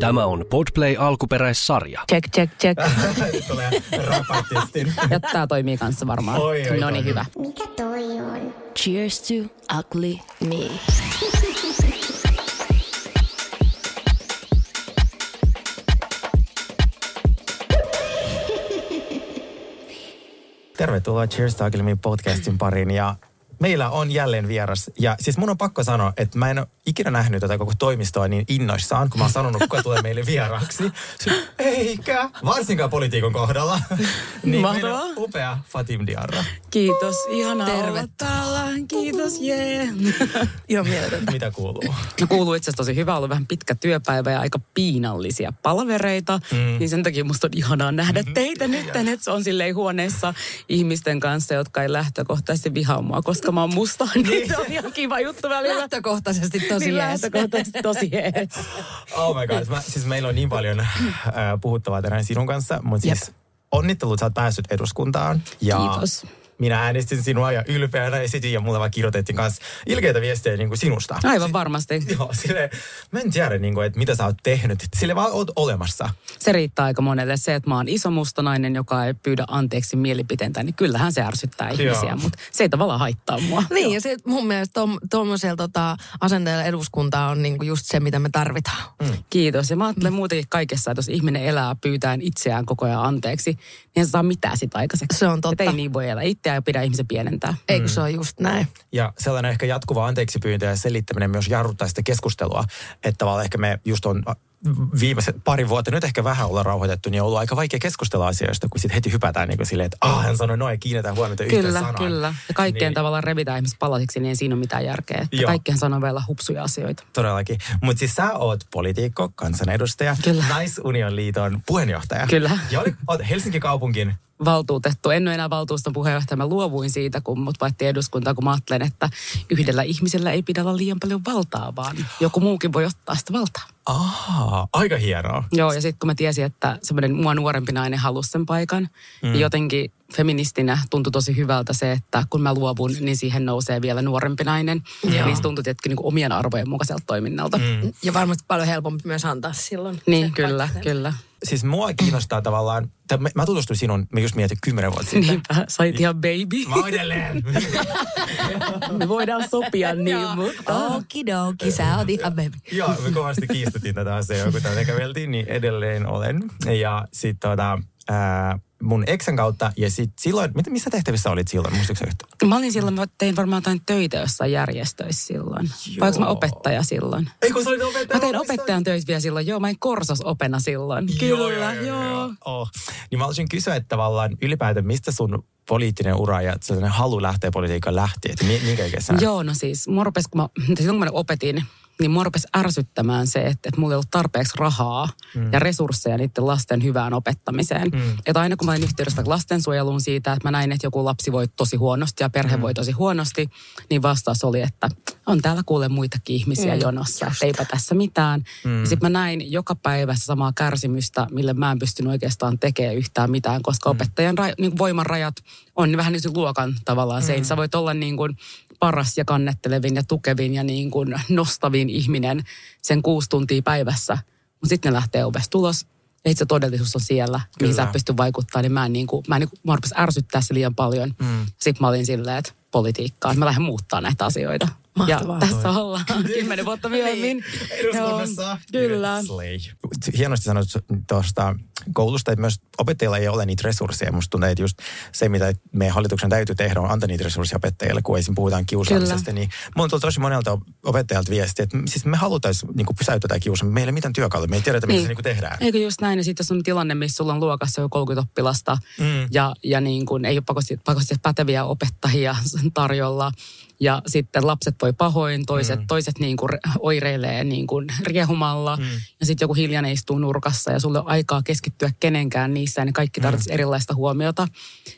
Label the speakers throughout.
Speaker 1: Tämä on Podplay alkuperäissarja.
Speaker 2: Check, check, check.
Speaker 3: Tulee.
Speaker 2: Ja tää toimii kanssa varmaan.
Speaker 3: Oi, oi,
Speaker 2: no niin, hyvä.
Speaker 4: Mikä toi on?
Speaker 5: Cheers to ugly me.
Speaker 3: Tervetuloa Cheers to Ugly Me podcastin pariin ja meillä on jälleen vieras. Ja siis mun on pakko sanoa, että mä en ole ikinä nähnyt tätä koko toimistoa niin innoissaan, kun mä oon sanonut, kuka tulee meille vieraaksi. Siis, eikä, varsinkaan politiikon kohdalla. niin meillä on
Speaker 2: Mahtavaa.
Speaker 3: upea Fatim Diarra.
Speaker 2: Kiitos, ihanaa
Speaker 6: Tervetuloa.
Speaker 2: Kiitos, jee.
Speaker 6: Ihan mieletöntä.
Speaker 3: Mitä kuuluu?
Speaker 2: No kuuluu itse asiassa tosi hyvä, ollut vähän pitkä työpäivä ja aika piinallisia palvereita. Mm. Niin sen takia musta on ihanaa nähdä teitä nyt, että se on silleen huoneessa ihmisten kanssa, jotka ei lähtökohtaisesti vihaa mua, koska mä oon musta. Niin se on ihan kiva juttu välillä.
Speaker 6: Lähtökohtaisesti tosi
Speaker 2: Niin
Speaker 6: jees.
Speaker 2: lähtökohtaisesti tosi jees.
Speaker 3: Oh my god. Mä, siis meillä on niin paljon äh, puhuttavaa tänään sinun kanssa, mutta siis onnittelut, sä oot päässyt eduskuntaan. Ja
Speaker 2: Kiitos.
Speaker 3: Minä äänestin sinua ja ylpeänä esitin ja mulle vaan kirjoitettiin kanssa ilkeitä viestejä niin kuin sinusta.
Speaker 2: Aivan varmasti.
Speaker 3: Joo, sille, mä en tiedä, niin kuin, että mitä sä oot tehnyt. Sille vaan oot olemassa.
Speaker 2: Se riittää aika monelle. Se, että mä oon iso musta nainen, joka ei pyydä anteeksi mielipiteentä, niin kyllähän se ärsyttää ihmisiä,
Speaker 3: Joo.
Speaker 2: mutta se ei tavallaan haittaa mua.
Speaker 6: Niin, ja se mun mielestä tuommoisella tota, asenteella eduskuntaa on niinku just se, mitä me tarvitaan.
Speaker 2: Kiitos. Ja mä ajattelen muutenkin kaikessa, että jos ihminen elää pyytäen itseään koko ajan anteeksi, niin se saa mitään sitä aikaiseksi.
Speaker 6: Se on totta.
Speaker 2: Et ei niin voi elää itseään ja pidä ihmisen pienentää.
Speaker 6: Eikö se ole just näin?
Speaker 3: Ja sellainen ehkä jatkuva anteeksi pyyntö ja selittäminen myös jarruttaa sitä keskustelua. Että tavallaan ehkä me just on viimeiset pari vuotta, nyt ehkä vähän ollaan rauhoitettu, niin on ollut aika vaikea keskustella asioista, kun sitten heti hypätään niin kuin silleen, että ah, hän sanoi noin, kiinnitä huomiota yhteen
Speaker 2: Kyllä,
Speaker 3: sanaan.
Speaker 2: kyllä. Ja kaikkeen
Speaker 3: Niin.
Speaker 2: tavallaan revitään ihmiset palasiksi, niin ei siinä ole mitään järkeä. Että
Speaker 3: Joo.
Speaker 2: kaikkien sanoo vielä hupsuja asioita.
Speaker 3: Todellakin. Mutta siis sä oot poliitikko, kansanedustaja,
Speaker 2: Kyllä.
Speaker 3: Naisunion liiton puheenjohtaja.
Speaker 2: Kyllä.
Speaker 3: Ja oot Helsingin kaupunkin
Speaker 2: valtuutettu. En ole enää valtuuston puheenjohtaja. Mä luovuin siitä, kun mut valittiin eduskuntaan, kun mä ajattelen, että yhdellä ihmisellä ei pidä olla liian paljon valtaa, vaan joku muukin voi ottaa sitä valtaa.
Speaker 3: Aa, aika hienoa.
Speaker 2: Joo, ja sitten kun mä tiesin, että semmoinen mua nuorempi nainen halusi sen paikan, mm. niin jotenkin feministinä tuntui tosi hyvältä se, että kun mä luovun, niin siihen nousee vielä nuorempi nainen. Ja niin se tuntui tietenkin niin omien arvojen mukaiselta toiminnalta. Mm.
Speaker 6: Ja varmasti paljon helpompi myös antaa silloin.
Speaker 2: Niin, kyllä,
Speaker 6: paikka.
Speaker 2: kyllä.
Speaker 3: Siis mua kiinnostaa tavallaan, tai mä- tutustuin sinun, mä just mietin kymmenen vuotta sitten.
Speaker 2: Niinpä, sait ihan baby.
Speaker 3: Mä edelleen.
Speaker 2: Me voidaan sopia niin, mutta...
Speaker 6: Okidoki, sä oot ihan baby.
Speaker 3: Joo, me kovasti kiistettiin tätä asiaa, kun tätä käveltiin, niin edelleen olen. Ja sitten tota, ää, mun eksän kautta, ja sit silloin, mitä, missä tehtävissä olit silloin, muistatko yhtään?
Speaker 2: Mä olin silloin, mä tein varmaan jotain töitä jossain järjestöissä silloin. Vai olinko mä
Speaker 3: Joo.
Speaker 2: opettaja silloin?
Speaker 3: Ei kun sä olit opettaja.
Speaker 2: Mä tein opettajan töissä vielä silloin. Joo, mä olin korsosopena silloin. Kyllä, joo.
Speaker 3: Oh. Niin mä haluaisin kysyä, että tavallaan ylipäätään, mistä sun poliittinen ura ja sellainen halu lähteä politiikkaan lähti, että mi- minkä ikäisenä?
Speaker 2: Joo, no siis mua rupesi, kun mä, silloin kun mä opetin, niin mua rupesi ärsyttämään se, että, että mulla ei ollut tarpeeksi rahaa mm. ja resursseja niiden lasten hyvään opettamiseen. Mm. Että aina kun mä olin yhteydessä lastensuojeluun siitä, että mä näin, että joku lapsi voi tosi huonosti ja perhe mm. voi tosi huonosti, niin vastaus oli, että on täällä kuule muitakin ihmisiä mm. jonossa, että eipä tässä mitään. Mm. Ja sitten mä näin joka päivä samaa kärsimystä, mille mä en pystynyt oikeastaan tekemään yhtään mitään, koska mm. opettajan ra- niin kuin voimarajat on vähän niin kuin luokan tavallaan se, mm. sä voit olla niin kuin paras ja kannettelevin ja tukevin ja niin kuin nostavin ihminen sen kuusi tuntia päivässä. Mutta sitten ne lähtee ovesta ulos. Ja itse todellisuus on siellä, mihin sä
Speaker 3: Kyllä.
Speaker 2: et pysty vaikuttaa, niin mä en niin kuin, mä en niin kuin, mä ärsyttää se liian paljon. Mm. Sitten mä olin silleen, että politiikkaa, että mä lähden muuttaa näitä asioita.
Speaker 6: Mahtavaa.
Speaker 2: Ja tässä ollaan kymmenen vuotta myöhemmin.
Speaker 3: Eduskunnassa.
Speaker 2: Kyllä.
Speaker 3: Hienosti sanoit tuosta koulusta, että myös opettajilla ei ole niitä resursseja. Musta tuntuu, että just se, mitä meidän hallituksen täytyy tehdä, on antaa niitä resursseja opettajille, kun esim. puhutaan kiusaamisesta. Niin mulla on tullut tosi monelta opettajalta viesti, että siis me haluttaisiin niin pysäyttää tätä kiusaamista. Meillä ei mitään työkaluja, me ei tiedetä, mitä se niin tehdään.
Speaker 2: Eikö just näin, ja sitten jos on tilanne, missä sulla on luokassa jo 30 oppilasta,
Speaker 3: Mm.
Speaker 2: ja, ja niin kuin, ei ole pakosti, pakosti päteviä opettajia tarjolla, ja sitten lapset voi pahoin, toiset, mm. toiset niin kuin oireilee niin kuin riehumalla, mm. ja sitten joku hiljainen istuu nurkassa, ja sulla ei ole aikaa keskittyä kenenkään niissä, ja ne kaikki tarvitsee mm. erilaista huomiota,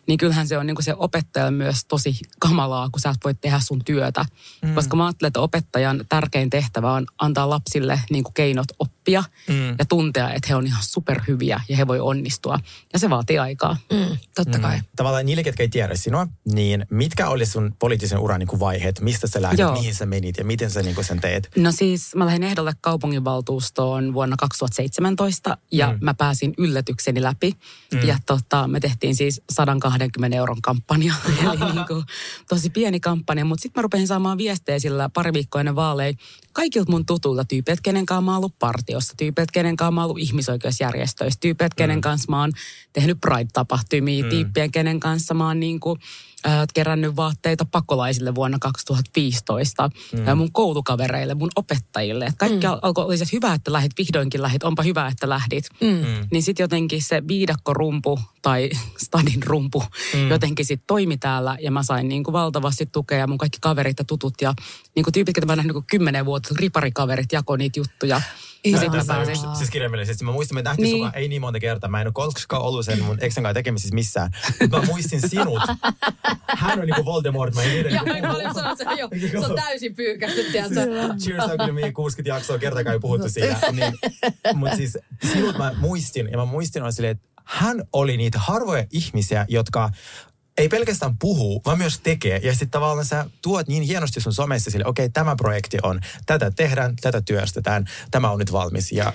Speaker 2: niin kyllähän se on niin kuin se opettajalle myös tosi kamalaa, kun sä et voi tehdä sun työtä. Mm. Koska mä ajattelen, että opettajan tärkein tehtävä on antaa lapsille niin kuin keinot oppia oppia mm. ja tuntea, että he on ihan superhyviä ja he voi onnistua. Ja se vaatii aikaa.
Speaker 6: Mm, totta kai.
Speaker 3: Tavallaan niille, ketkä ei tiedä sinua, niin mitkä oli sun poliittisen uran niin vaiheet? Mistä sä lähdit,
Speaker 2: Joo.
Speaker 3: mihin sä menit ja miten sä niin kuin sen teet?
Speaker 2: No siis mä lähdin ehdolle kaupunginvaltuustoon vuonna 2017 ja mm. mä pääsin yllätykseni läpi. Mm. Ja tota, me tehtiin siis 120 euron kampanja, eli niin kuin, tosi pieni kampanja. Mutta sitten mä rupesin saamaan viestejä sillä pari viikkoa ennen vaaleja kaikilta mun tutuilta tyypeiltä, kenen kanssa mä oon ollut partiossa, tyypeiltä, kenen kanssa mä oon ollut ihmisoikeusjärjestöissä, tyypeiltä, kenen kanssa mä oon tehnyt Pride-tapahtumia, mm. tyyppien, kenen kanssa mä oon niin kuin, äh, kerännyt vaatteita pakolaisille vuonna 2015 mm. ja mun koulukavereille, mun opettajille. Et kaikki mm. alkoi olla se, että hyvä, että lähdit, vihdoinkin lähdit, onpa hyvä, että lähdit. Mm. Niin sitten jotenkin se viidakkorumpu tai stadin rumpu mm. jotenkin sitten toimi täällä ja mä sain niin kuin valtavasti tukea mun kaikki kaverit ja tutut ja niin kuin tyypit, joita mä oon nähnyt kymmenen vuotta, riparikaverit jakoi niitä juttuja. Sitten.
Speaker 3: Siis kirjaimellisesti. Mä muistin, että me nähtiin
Speaker 2: Niin.
Speaker 3: niin. ei niin monta kertaa. Mä en ole koskaan ollut sen mun eksän kanssa tekemisissä missään. Mutta mä muistin sinut. Hän on niinku Voldemort. Mä en
Speaker 6: Ja mä olin on se, jo, se on täysin pyykästy, tiedätkö?
Speaker 3: Cheers Academy 60 jaksoa kertakaan ei puhuttu siitä. Niin, mutta siis sinut mä muistin, ja mä muistin on silleen, että hän oli niitä harvoja ihmisiä, jotka ei pelkästään puhu, vaan myös tekee. Ja sitten tavallaan sä tuot niin hienosti sun somessa sille, okei, okay, tämä projekti on, tätä tehdään, tätä työstetään, tämä on nyt valmis. Ja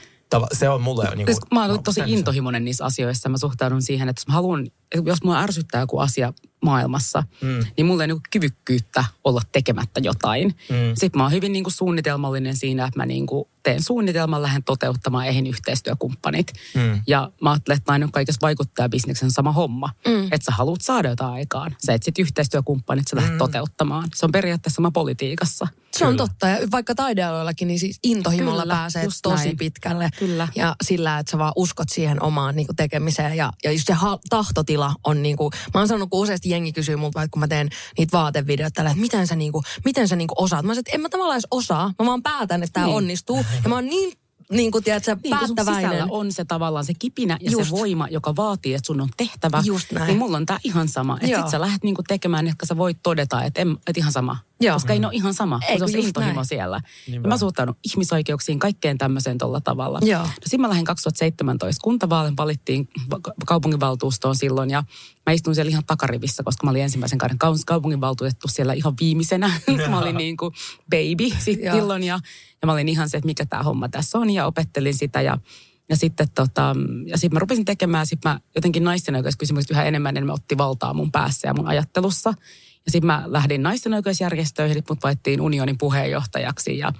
Speaker 3: se on mulle niin
Speaker 2: Siis mä olen tosi intohimoinen niissä asioissa. Mä suhtaudun siihen, että jos mä haluan, jos mua ärsyttää joku asia maailmassa, mm. niin mulla ei niin kyvykkyyttä olla tekemättä jotain. Mm. Sitten mä oon hyvin niin kuin suunnitelmallinen siinä, että mä niin kuin teen suunnitelman, lähden toteuttamaan eihin yhteistyökumppanit. Mm. Ja mä ajattelen, että aina kaikessa vaikuttajabisneksen sama homma. Mm. Että sä haluat saada jotain aikaan. Sä etsit yhteistyökumppanit, sä lähdet mm. toteuttamaan. Se on periaatteessa sama politiikassa.
Speaker 6: Se on totta. Ja vaikka taidealoillakin, niin siis intohimolla
Speaker 2: Kyllä,
Speaker 6: pääsee tosi
Speaker 2: näin.
Speaker 6: pitkälle.
Speaker 2: Kyllä.
Speaker 6: Ja sillä, että sä vaan uskot siihen omaan niin kuin tekemiseen. Ja, ja just se ha- tahtotila on niin kuin, mä oon sanonut, kun useasti jengi kysyy multa, vaikka kun mä teen niitä vaatevideoita, tällä, että miten sä, niin kuin, miten sä niin kuin osaat. Mä sanoin, että en mä tavallaan edes osaa. Mä vaan päätän, että tämä
Speaker 2: Niin.
Speaker 6: onnistuu. Ja mä oon niin, niin kuin, tiedätkö,
Speaker 2: Niin,
Speaker 6: päättäväinen.
Speaker 2: sisällä on se tavallaan se kipinä ja
Speaker 6: Just.
Speaker 2: se voima, joka vaatii, että sun on tehtävä.
Speaker 6: Just näin.
Speaker 2: Niin mulla on tää ihan sama. Että sit sä lähdet niinku tekemään, että sä voit todeta, että, en, että ihan sama.
Speaker 6: Joo.
Speaker 2: Koska ei ne ole ihan sama,
Speaker 6: Ei,
Speaker 2: kun se on se intohimo
Speaker 6: näin.
Speaker 2: siellä.
Speaker 3: Niinpä.
Speaker 2: Ja mä suhtaudun ihmisoikeuksiin, kaikkeen tämmöiseen tolla tavalla.
Speaker 6: Joo.
Speaker 2: No siinä mä lähdin 2017 kuntavaalin, valittiin va- kaupunginvaltuustoon silloin ja mä istun siellä ihan takarivissä, koska mä olin ensimmäisen kauden kaupunginvaltuutettu siellä ihan viimeisenä. mä olin niin kuin baby sitten silloin ja, ja mä olin ihan se, että mikä tämä homma tässä on ja opettelin sitä ja ja sitten tota, ja sit mä rupesin tekemään, sit mä jotenkin naisten oikeuskysymykset yhä enemmän enemmän otti valtaa mun päässä ja mun ajattelussa. Ja sitten mä lähdin naisten oikeusjärjestöihin, mut valittiin unionin puheenjohtajaksi ja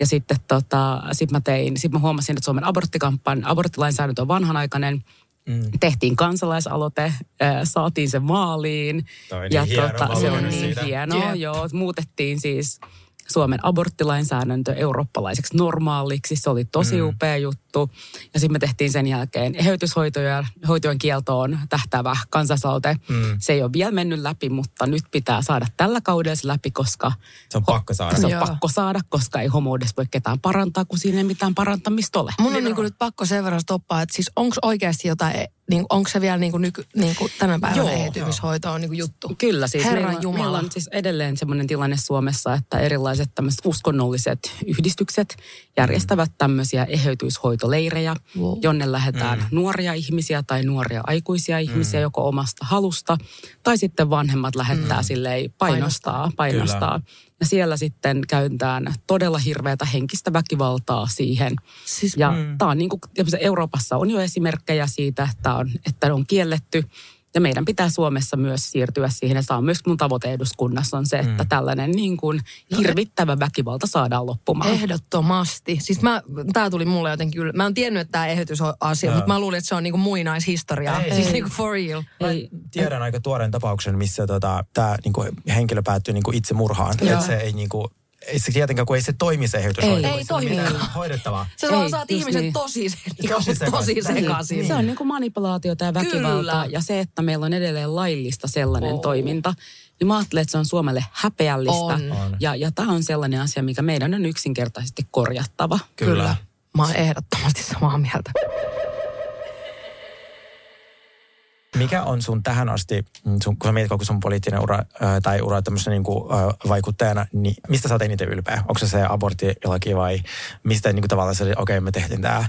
Speaker 2: ja sitten tota, sit mä tein, sit mä huomasin, että Suomen aborttikampan, aborttilainsäädäntö on vanhanaikainen. Mm. Tehtiin kansalaisaloite, äh, saatiin se maaliin.
Speaker 3: Toi niin
Speaker 2: ja
Speaker 3: hieno, mä oon
Speaker 2: se on niin
Speaker 3: siitä.
Speaker 2: hienoa,
Speaker 6: Jep.
Speaker 2: joo. Muutettiin siis Suomen aborttilainsäädäntö eurooppalaiseksi normaaliksi. Se oli tosi mm. upea juttu. Ja sitten me tehtiin sen jälkeen eheytyshoitojen hoitojen kieltoon tähtävä kansalaisaloite. Mm. Se ei ole vielä mennyt läpi, mutta nyt pitää saada tällä kaudella se läpi, koska
Speaker 3: Se on pakko saada.
Speaker 2: se on
Speaker 6: Joo.
Speaker 2: pakko saada, koska ei homo edes voi ketään parantaa, kun siinä ei mitään parantamista ole.
Speaker 6: Mun on niin nyt pakko sen verran stoppaa, että siis onko oikeasti jotain, niin onko se vielä niin kuin nyky, niin kuin tänä päivänä
Speaker 2: Joo.
Speaker 6: eheytymishoito on niin kuin juttu?
Speaker 2: Kyllä siis.
Speaker 6: Herran
Speaker 2: meillä, on-
Speaker 6: Jumala.
Speaker 2: meillä on siis edelleen semmoinen tilanne Suomessa, että erilaiset tämmöiset uskonnolliset yhdistykset järjestävät tämmöisiä eheytyshoitoleirejä,
Speaker 6: Wow.
Speaker 2: jonne lähdetään mm. nuoria ihmisiä tai nuoria aikuisia ihmisiä joko omasta halusta, tai sitten vanhemmat lähettää mm. silleen painostaa, painostaa. Ja siellä sitten käytetään todella hirveätä henkistä väkivaltaa siihen.
Speaker 6: Siis,
Speaker 2: Ja mm. tää on niin kuin, Euroopassa on jo esimerkkejä siitä, että on, että on kielletty. Ja meidän pitää Suomessa myös siirtyä siihen. Ja tämä on myös mun tavoite eduskunnassa on se, että mm. tällainen niin kuin hirvittävä väkivalta saadaan loppumaan.
Speaker 6: Ehdottomasti. Siis mä, tää tuli mulle jotenkin kyllä. Mä oon tiennyt, että tämä ehdotus on asia, mutta mä luulin, että se on niinku muinaishistoriaa.
Speaker 3: Ei.
Speaker 6: Siis
Speaker 2: Ei.
Speaker 6: niinku for real.
Speaker 2: Ei,
Speaker 3: Tiedän aika tuoreen tapauksen, missä tota, tämä niinku, henkilö päättyy niinku, itse murhaan. Että se ei niinku, ei se tietenkään, kun ei se toimi se eheytyshoito.
Speaker 2: Ei.
Speaker 6: Ei
Speaker 3: se on
Speaker 6: toimi.
Speaker 3: hoidettavaa.
Speaker 6: Se vaan
Speaker 2: Ei,
Speaker 6: saat ihmiset
Speaker 2: niin.
Speaker 6: tosi, se, niinku,
Speaker 3: Tosi sekaisin.
Speaker 6: tosi
Speaker 3: Niin.
Speaker 6: sekaisin.
Speaker 2: Se on niin kuin manipulaatiota ja väkivaltaa
Speaker 6: Kyllä.
Speaker 2: ja se, että meillä on edelleen laillista sellainen oh. toiminta. Niin mä ajattelen, että se on Suomelle häpeällistä.
Speaker 6: On.
Speaker 3: On.
Speaker 2: Ja, ja tämä on sellainen asia, mikä meidän on yksinkertaisesti korjattava.
Speaker 3: Kyllä.
Speaker 6: Mä oon ehdottomasti samaa mieltä.
Speaker 3: Mikä on sun tähän asti, mm, sun, kun sä mietit koko sun poliittinen ura ää, tai ura tämmöisenä niin kuin, ää, vaikuttajana, niin mistä sä oot eniten ylpeä? Onko se se aborttilaki vai mistä niin kuin, tavallaan se okei okay, me tehtiin tämä?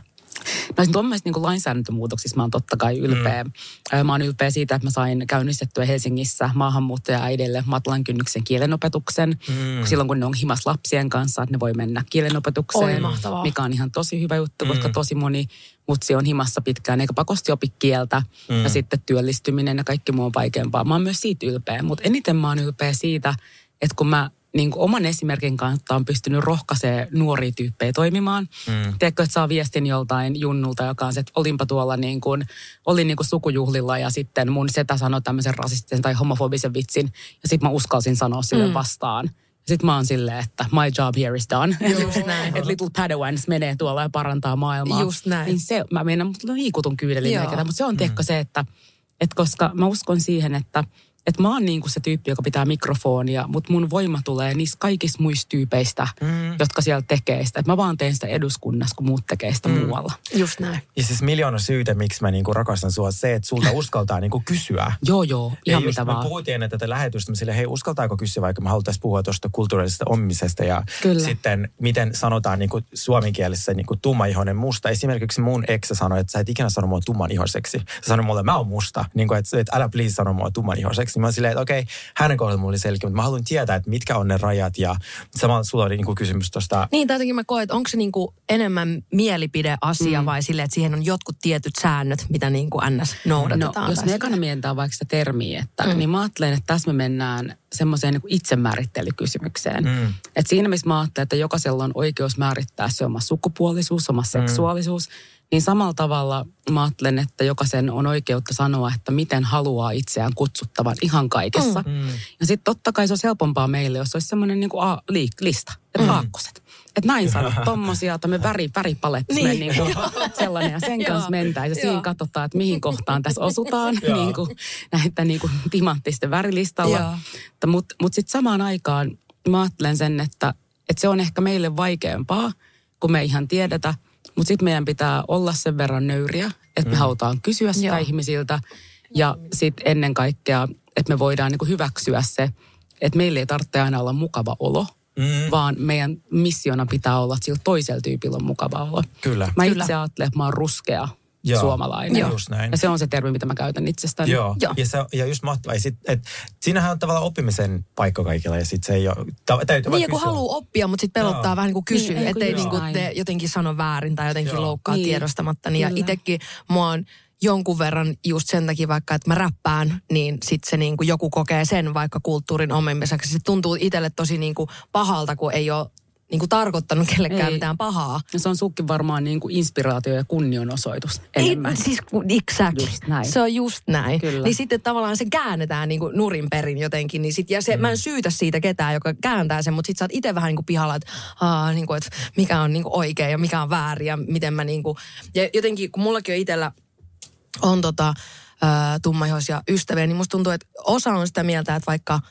Speaker 2: No siis tuommoisista niin lainsäädäntömuutoksissa mä oon totta kai ylpeä. Mm. Mä oon ylpeä siitä, että mä sain käynnistettyä Helsingissä maahanmuuttaja-äidille matalan kynnyksen kielenopetuksen. Mm. Silloin kun ne on himas lapsien kanssa, että ne voi mennä kielenopetukseen.
Speaker 6: Oi,
Speaker 2: mikä on ihan tosi hyvä juttu, mm. koska tosi moni mutsi on himassa pitkään eikä pakosti opi kieltä. Mm. Ja sitten työllistyminen ja kaikki muu on vaikeampaa. Mä oon myös siitä ylpeä, mutta eniten mä oon ylpeä siitä, että kun mä niin kuin oman esimerkin kautta on pystynyt rohkaisemaan nuoria tyyppejä toimimaan. Mm. Tiedätkö, että saa viestin joltain junnulta, joka on se, että olinpa tuolla niin kuin, olin niin kuin sukujuhlilla ja sitten mun setä sanoi tämmöisen rasistisen tai homofobisen vitsin ja sitten mä uskalsin sanoa sille mm. vastaan. Sitten mä oon silleen, että my job here is done.
Speaker 6: Just näin.
Speaker 2: että little padawans menee tuolla ja parantaa maailmaa.
Speaker 6: Just näin.
Speaker 2: Niin se, mä menen, mutta liikutun kyydellinen, mutta se on mm. tiedätkö se, että, että koska mä uskon siihen, että – että mä oon niin kuin se tyyppi, joka pitää mikrofonia, mutta mun voima tulee niistä kaikista muista tyypeistä, mm. jotka siellä tekee sitä. Että mä vaan teen sitä eduskunnassa, kun muut tekee sitä mm. muualla.
Speaker 6: Just näin.
Speaker 3: Ja siis miljoona syytä, miksi mä niinku rakastan sua, se, että sulta uskaltaa niinku kysyä.
Speaker 2: joo, joo, ihan
Speaker 3: ja
Speaker 2: mitä
Speaker 3: me
Speaker 2: vaan.
Speaker 3: puhuttiin ennen tätä lähetystä, sille, hei uskaltaako kysyä, vaikka me haluttaisiin puhua tuosta kulttuurisesta ommisesta ja
Speaker 2: Kyllä.
Speaker 3: sitten miten sanotaan niinku suomenkielessä niinku tummaihoinen musta. Esimerkiksi mun ex sanoi, että sä et ikinä sano mua tummanihoiseksi. Se sanoi mulle, mä oon musta, niinku, että, että älä please sano mua tummanihoiseksi. Mä silleen, että okei, okay, hänen kohdalla mulla oli selkeä, mutta mä haluan tietää, että mitkä on ne rajat ja samalla sulla oli niinku kysymys tuosta.
Speaker 6: Niin, tätäkin mä koen, että onko se niinku enemmän mielipideasia mm. vai sille, että siihen on jotkut tietyt säännöt, mitä niinku ns. noudatetaan.
Speaker 2: No, jos me ekana mietitään vaikka sitä termiä, että, mm. niin mä ajattelen, että tässä me mennään semmoiseen niin itsemäärittelykysymykseen. Mm. Et siinä missä mä ajattelen, että jokaisella on oikeus määrittää se oma sukupuolisuus, oma seksuaalisuus, mm niin samalla tavalla mä ajattelen, että jokaisen on oikeutta sanoa, että miten haluaa itseään kutsuttavan ihan kaikessa. Mm. Ja sitten totta kai se on helpompaa meille, jos olisi semmoinen niin a, li, lista, että mm. aakkoset. Että näin sanot tommosia, että me väri, väripaletti niin. niin kuin sellainen ja sen kanssa mentäisiin. Ja siinä katsotaan, että mihin kohtaan tässä osutaan niin kuin, näitä niin kuin timanttisten värilistalla. Mutta mut sitten samaan aikaan mä ajattelen sen, että, että se on ehkä meille vaikeampaa, kun me ei ihan tiedetä, mutta sitten meidän pitää olla sen verran nöyriä, että me mm. halutaan kysyä sitä Joo. ihmisiltä. Ja sitten ennen kaikkea, että me voidaan niinku hyväksyä se, että meillä ei tarvitse aina olla mukava olo, mm. vaan meidän missiona pitää olla, että sillä toisella tyypillä on mukava olo.
Speaker 3: Kyllä.
Speaker 2: Mä
Speaker 3: Kyllä.
Speaker 2: itse ajattelen, että mä oon ruskea Joo. suomalainen.
Speaker 3: Joo. Just näin.
Speaker 2: Ja se on se termi, mitä mä käytän itsestäni.
Speaker 3: Joo. Joo. Ja, se, ja just mahtavaa. Ja sit, et, siinähän on tavallaan oppimisen paikka kaikilla ja sitten se ei ole, ta, täytyy
Speaker 6: Niin, kun haluaa oppia, mutta sitten pelottaa Joo. vähän niin kuin kysyä, niin, ettei niin kuin te jotenkin sano väärin tai jotenkin Joo. loukkaa niin. tiedostamatta. Niin ja itsekin mua on jonkun verran just sen takia vaikka, että mä räppään, niin sitten se niin kuin joku kokee sen vaikka kulttuurin omimiseksi. Se tuntuu itselle tosi niin kuin pahalta, kun ei ole niin kuin tarkoittanut kellekään Ei. mitään pahaa.
Speaker 2: Ja se on sukki varmaan niin kuin inspiraatio ja kunnianosoitus enemmän.
Speaker 6: Ei, siis exactly. Just näin. Se on just näin. Kyllä. Niin sitten tavallaan se käännetään niin kuin nurin perin jotenkin. Niin sit, ja se, mm. mä en syytä siitä ketään, joka kääntää sen, mutta sitten sä oot itse vähän niin kuin pihalla, että, niin kuin, että mikä on niin kuin oikein ja mikä on väärin ja miten mä niin kuin... Ja jotenkin, kun mullakin on itsellä on tota, tummaihoisia ystäviä, niin musta tuntuu, että osa on sitä mieltä, että vaikka –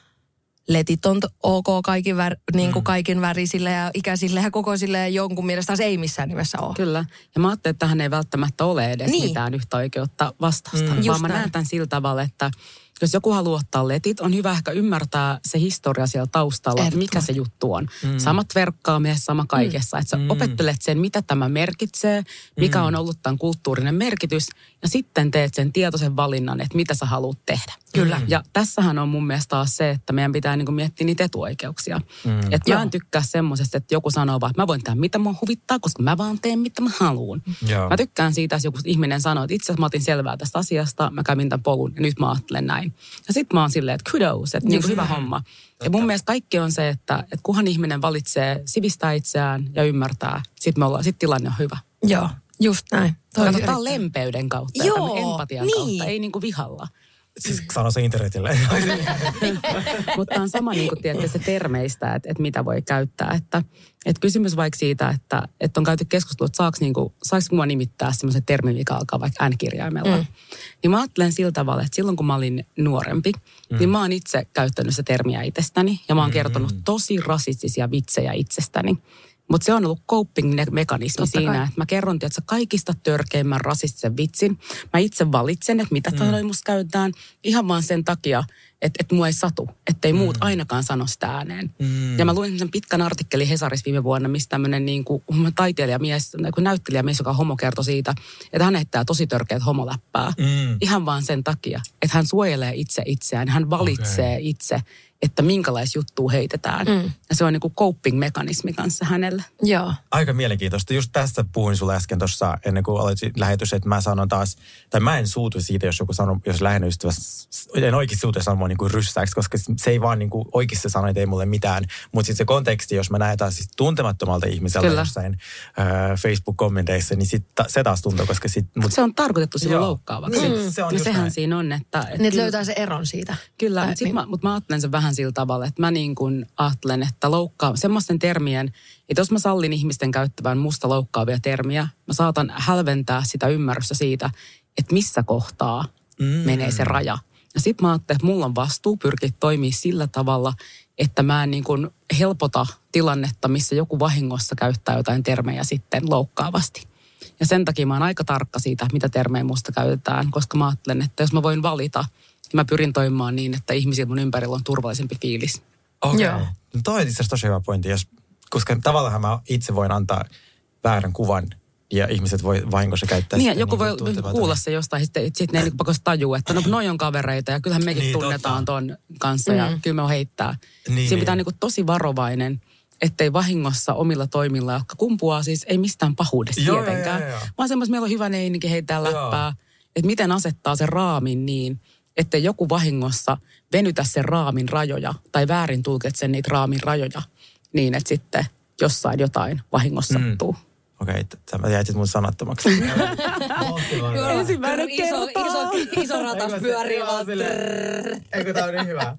Speaker 6: letit on ok kaikin, vär, niin kuin mm. kaikin värisille ja ikäisille ja kokoisille ja jonkun mielestä se ei missään nimessä ole.
Speaker 2: Kyllä. Ja mä ajattelin, että tähän ei välttämättä ole edes niin. mitään yhtä oikeutta vastausta. Mm. Vaan mä näen tämän sillä tavalla, että jos joku haluaa ottaa letit, on hyvä ehkä ymmärtää se historia siellä taustalla, että mikä se juttu on. Mm. Samat verkkaamiehet, sama mm. kaikessa. Mm. Että sä mm. opettelet sen, mitä tämä merkitsee, mikä mm. on ollut tämän kulttuurinen merkitys, ja sitten teet sen tietoisen valinnan, että mitä sä haluat tehdä. Kyllä. Ja tässähän on mun mielestä taas se, että meidän pitää niin miettiä niitä etuoikeuksia. Mm. Että mä en tykkää semmoisesta, että joku sanoo vaan, että mä voin tehdä mitä mua huvittaa, koska mä vaan teen mitä mä haluan. Mä tykkään siitä, että joku ihminen sanoo, että itse asiassa mä otin selvää tästä asiasta, mä kävin tämän polun ja nyt mä ajattelen näin. Ja sitten mä oon silleen, että kudos, että niin hyvä homma. Ja mun mielestä kaikki on se, että, että kunhan ihminen valitsee sivistää itseään ja ymmärtää, sitten me ollaan, sit tilanne on hyvä.
Speaker 6: Joo, just näin.
Speaker 2: Katsotaan lempeyden kautta Joo, empatian niin. kautta, ei niin kuin vihalla.
Speaker 3: Siis sano se internetille.
Speaker 2: Mutta on sama niin kuin tiedätte, se termeistä, että, että mitä voi käyttää. Että, että kysymys vaikka siitä, että, että on käyty keskustelua, että saako, niin kuin, saako mua nimittää semmoisen termin, mikä alkaa vaikka N-kirjaimella. Mm. Niin mä ajattelen sillä tavalla, että silloin kun mä olin nuorempi, mm. niin mä oon itse käyttänyt sitä termiä itsestäni. Ja mä oon mm. kertonut tosi rasistisia vitsejä itsestäni. Mutta se on ollut coping-mekanismi
Speaker 6: Totta
Speaker 2: siinä,
Speaker 6: kai.
Speaker 2: että mä kerron, että kaikista törkeimmän rasistisen vitsin. Mä itse valitsen, että mitä mm. musta käytetään ihan vaan sen takia, että, että mua ei satu, ettei mm. muut ainakaan sano sitä ääneen. Mm. Ja mä luin sen pitkän artikkelin Hesaris viime vuonna, missä tämmöinen niin kuin taiteilijamies, kuin näyttelijämies, joka on homo kertoi siitä, että hän heittää tosi törkeät homoläppää.
Speaker 3: Mm.
Speaker 2: Ihan vaan sen takia, että hän suojelee itse itseään, hän valitsee okay. itse, että minkälaista juttua heitetään. Mm. Ja se on niin kuin coping-mekanismi kanssa hänelle.
Speaker 6: Joo.
Speaker 3: Aika mielenkiintoista. Just tästä puhuin sulle äsken tuossa ennen kuin aloitin lähetys, että mä sanon taas, tai mä en suutu siitä, jos joku sanoo, jos läheinen ystävä, en oikeasti suutu sanoa mua niin kuin ryssäksi, koska se ei vaan niin kuin oikeasti sano, että ei mulle mitään. Mutta sitten se konteksti, jos mä näen taas siis tuntemattomalta ihmiseltä
Speaker 2: Kyllä.
Speaker 3: jossain äh, Facebook-kommenteissa, niin sit, ta, se taas tuntuu, koska sit, mut,
Speaker 2: Se on tarkoitettu silloin loukkaavaksi.
Speaker 3: Niin, se on just
Speaker 2: sehän
Speaker 3: näin.
Speaker 2: siinä on, että... että
Speaker 6: Niin, että
Speaker 2: kyllä-
Speaker 6: löytää se eron siitä.
Speaker 2: Kyllä, mutta
Speaker 6: niin.
Speaker 2: mä, mut mä ajattelen sen vähän sillä tavalla, että mä niin kuin ajattelen, että loukkaa semmoisten termien, että jos mä sallin ihmisten käyttävän musta loukkaavia termiä, mä saatan hälventää sitä ymmärrystä siitä, että missä kohtaa mm. menee se raja. Ja sit mä ajattelen, että mulla on vastuu pyrkiä toimia sillä tavalla, että mä en niin kuin helpota tilannetta, missä joku vahingossa käyttää jotain termejä sitten loukkaavasti. Ja sen takia mä oon aika tarkka siitä, mitä termejä musta käytetään, koska mä ajattelen, että jos mä voin valita, mä pyrin toimimaan niin, että ihmisillä mun ympärillä on turvallisempi fiilis.
Speaker 3: Okei.
Speaker 6: Joo.
Speaker 3: Okay. No toi on itse asiassa tosi hyvä pointti, jos, koska tavallaan mä itse voin antaa väärän kuvan ja ihmiset voi vahingossa käyttää
Speaker 2: Niin, ja
Speaker 3: sitä
Speaker 2: joku voi
Speaker 3: tuntemattomia.
Speaker 2: kuulla se jostain, sitten sit ne ei niinku pakosta tajuu, että no noi on kavereita ja kyllähän mekin
Speaker 3: Niin,
Speaker 2: niin, tunnetaan
Speaker 3: totta.
Speaker 2: ton kanssa ja
Speaker 6: Mm.
Speaker 2: kyllä me on heittää.
Speaker 3: Niin,
Speaker 2: Siinä
Speaker 3: niin.
Speaker 2: pitää niinku tosi varovainen, ettei vahingossa omilla toimilla, jotka kumpuaa siis ei mistään pahuudesta
Speaker 3: Joo, joo,
Speaker 2: tietenkään,
Speaker 3: joo, joo.
Speaker 2: vaan semmoista meillä on hyvä neininki heittää läppää, että miten asettaa sen raamin niin, että joku vahingossa venytä sen raamin rajoja tai väärin tulkitse niitä raamin rajoja niin, että sitten jossain jotain vahingossa
Speaker 3: Mm.
Speaker 2: sattuu.
Speaker 3: Okei, okay, sä jäit sit mun sanattomaksi.
Speaker 2: Ensimmäinen
Speaker 6: iso, iso, iso ratas pyörii vaan.
Speaker 3: Eikö tää on niin hyvä?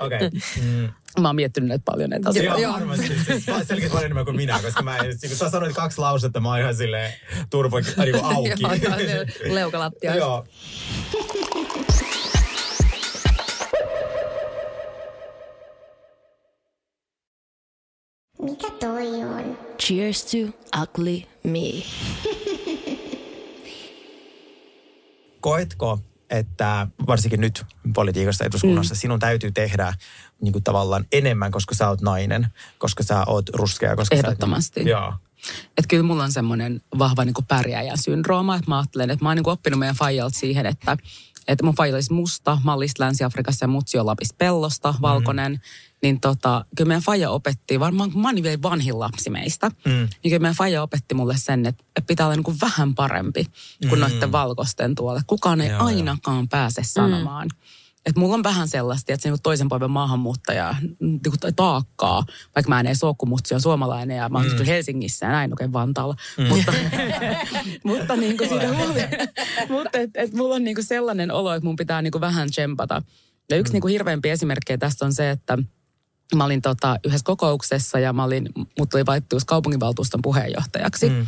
Speaker 3: Okei. Okay. Mm.
Speaker 2: Mä oon miettinyt näitä paljon näitä asioita.
Speaker 3: joo. varmasti. Siis selkeästi paljon enemmän kuin minä, koska mä en, kun sä sanoit kaksi lausetta, mä oon ihan silleen turvo niin auki.
Speaker 6: Joo, ihan leukalattia.
Speaker 3: Joo.
Speaker 5: Cheers to ugly me.
Speaker 3: Koetko, että varsinkin nyt politiikassa eduskunnassa mm. sinun täytyy tehdä niin kuin tavallaan enemmän, koska sä oot nainen, koska sä oot ruskea, koska
Speaker 2: Ehdottomasti.
Speaker 3: Sä, joo.
Speaker 2: Että kyllä mulla on semmoinen vahva niin kuin pärjääjän syndrooma, että mä ajattelen, että mä oon niin oppinut meidän faijalta siihen, että, että mun faija olisi musta, mä olin Länsi-Afrikassa ja mutsi on Lapista pellosta, valkoinen. Mm. Niin tota, kyllä meidän faija opetti, varmaan kun mä oon vielä vanhin lapsi meistä, mm. niin kyllä meidän faija opetti mulle sen, että, pitää olla niin kuin vähän parempi kuin mm. noiden valkoisten tuolle. Kukaan ei
Speaker 3: Joo,
Speaker 2: joo,
Speaker 3: joo.
Speaker 2: ainakaan pääse sanomaan. Että mulla on vähän sellaista, että se niinku toisen päivän maahanmuuttaja niinku taakkaa, vaikka mä en edes ole, kun on suomalainen ja mä oon mm. Helsingissä ja näin oikein Vantaalla. Mm. Mutta, mutta niinku siitä mutta et, et mulla on niinku sellainen olo, että mun pitää niinku vähän tsempata. Ja yksi mm. niinku hirveämpi esimerkkejä tästä on se, että mä olin tota yhdessä kokouksessa ja mä olin, mut tuli valittu kaupunginvaltuuston puheenjohtajaksi. Mm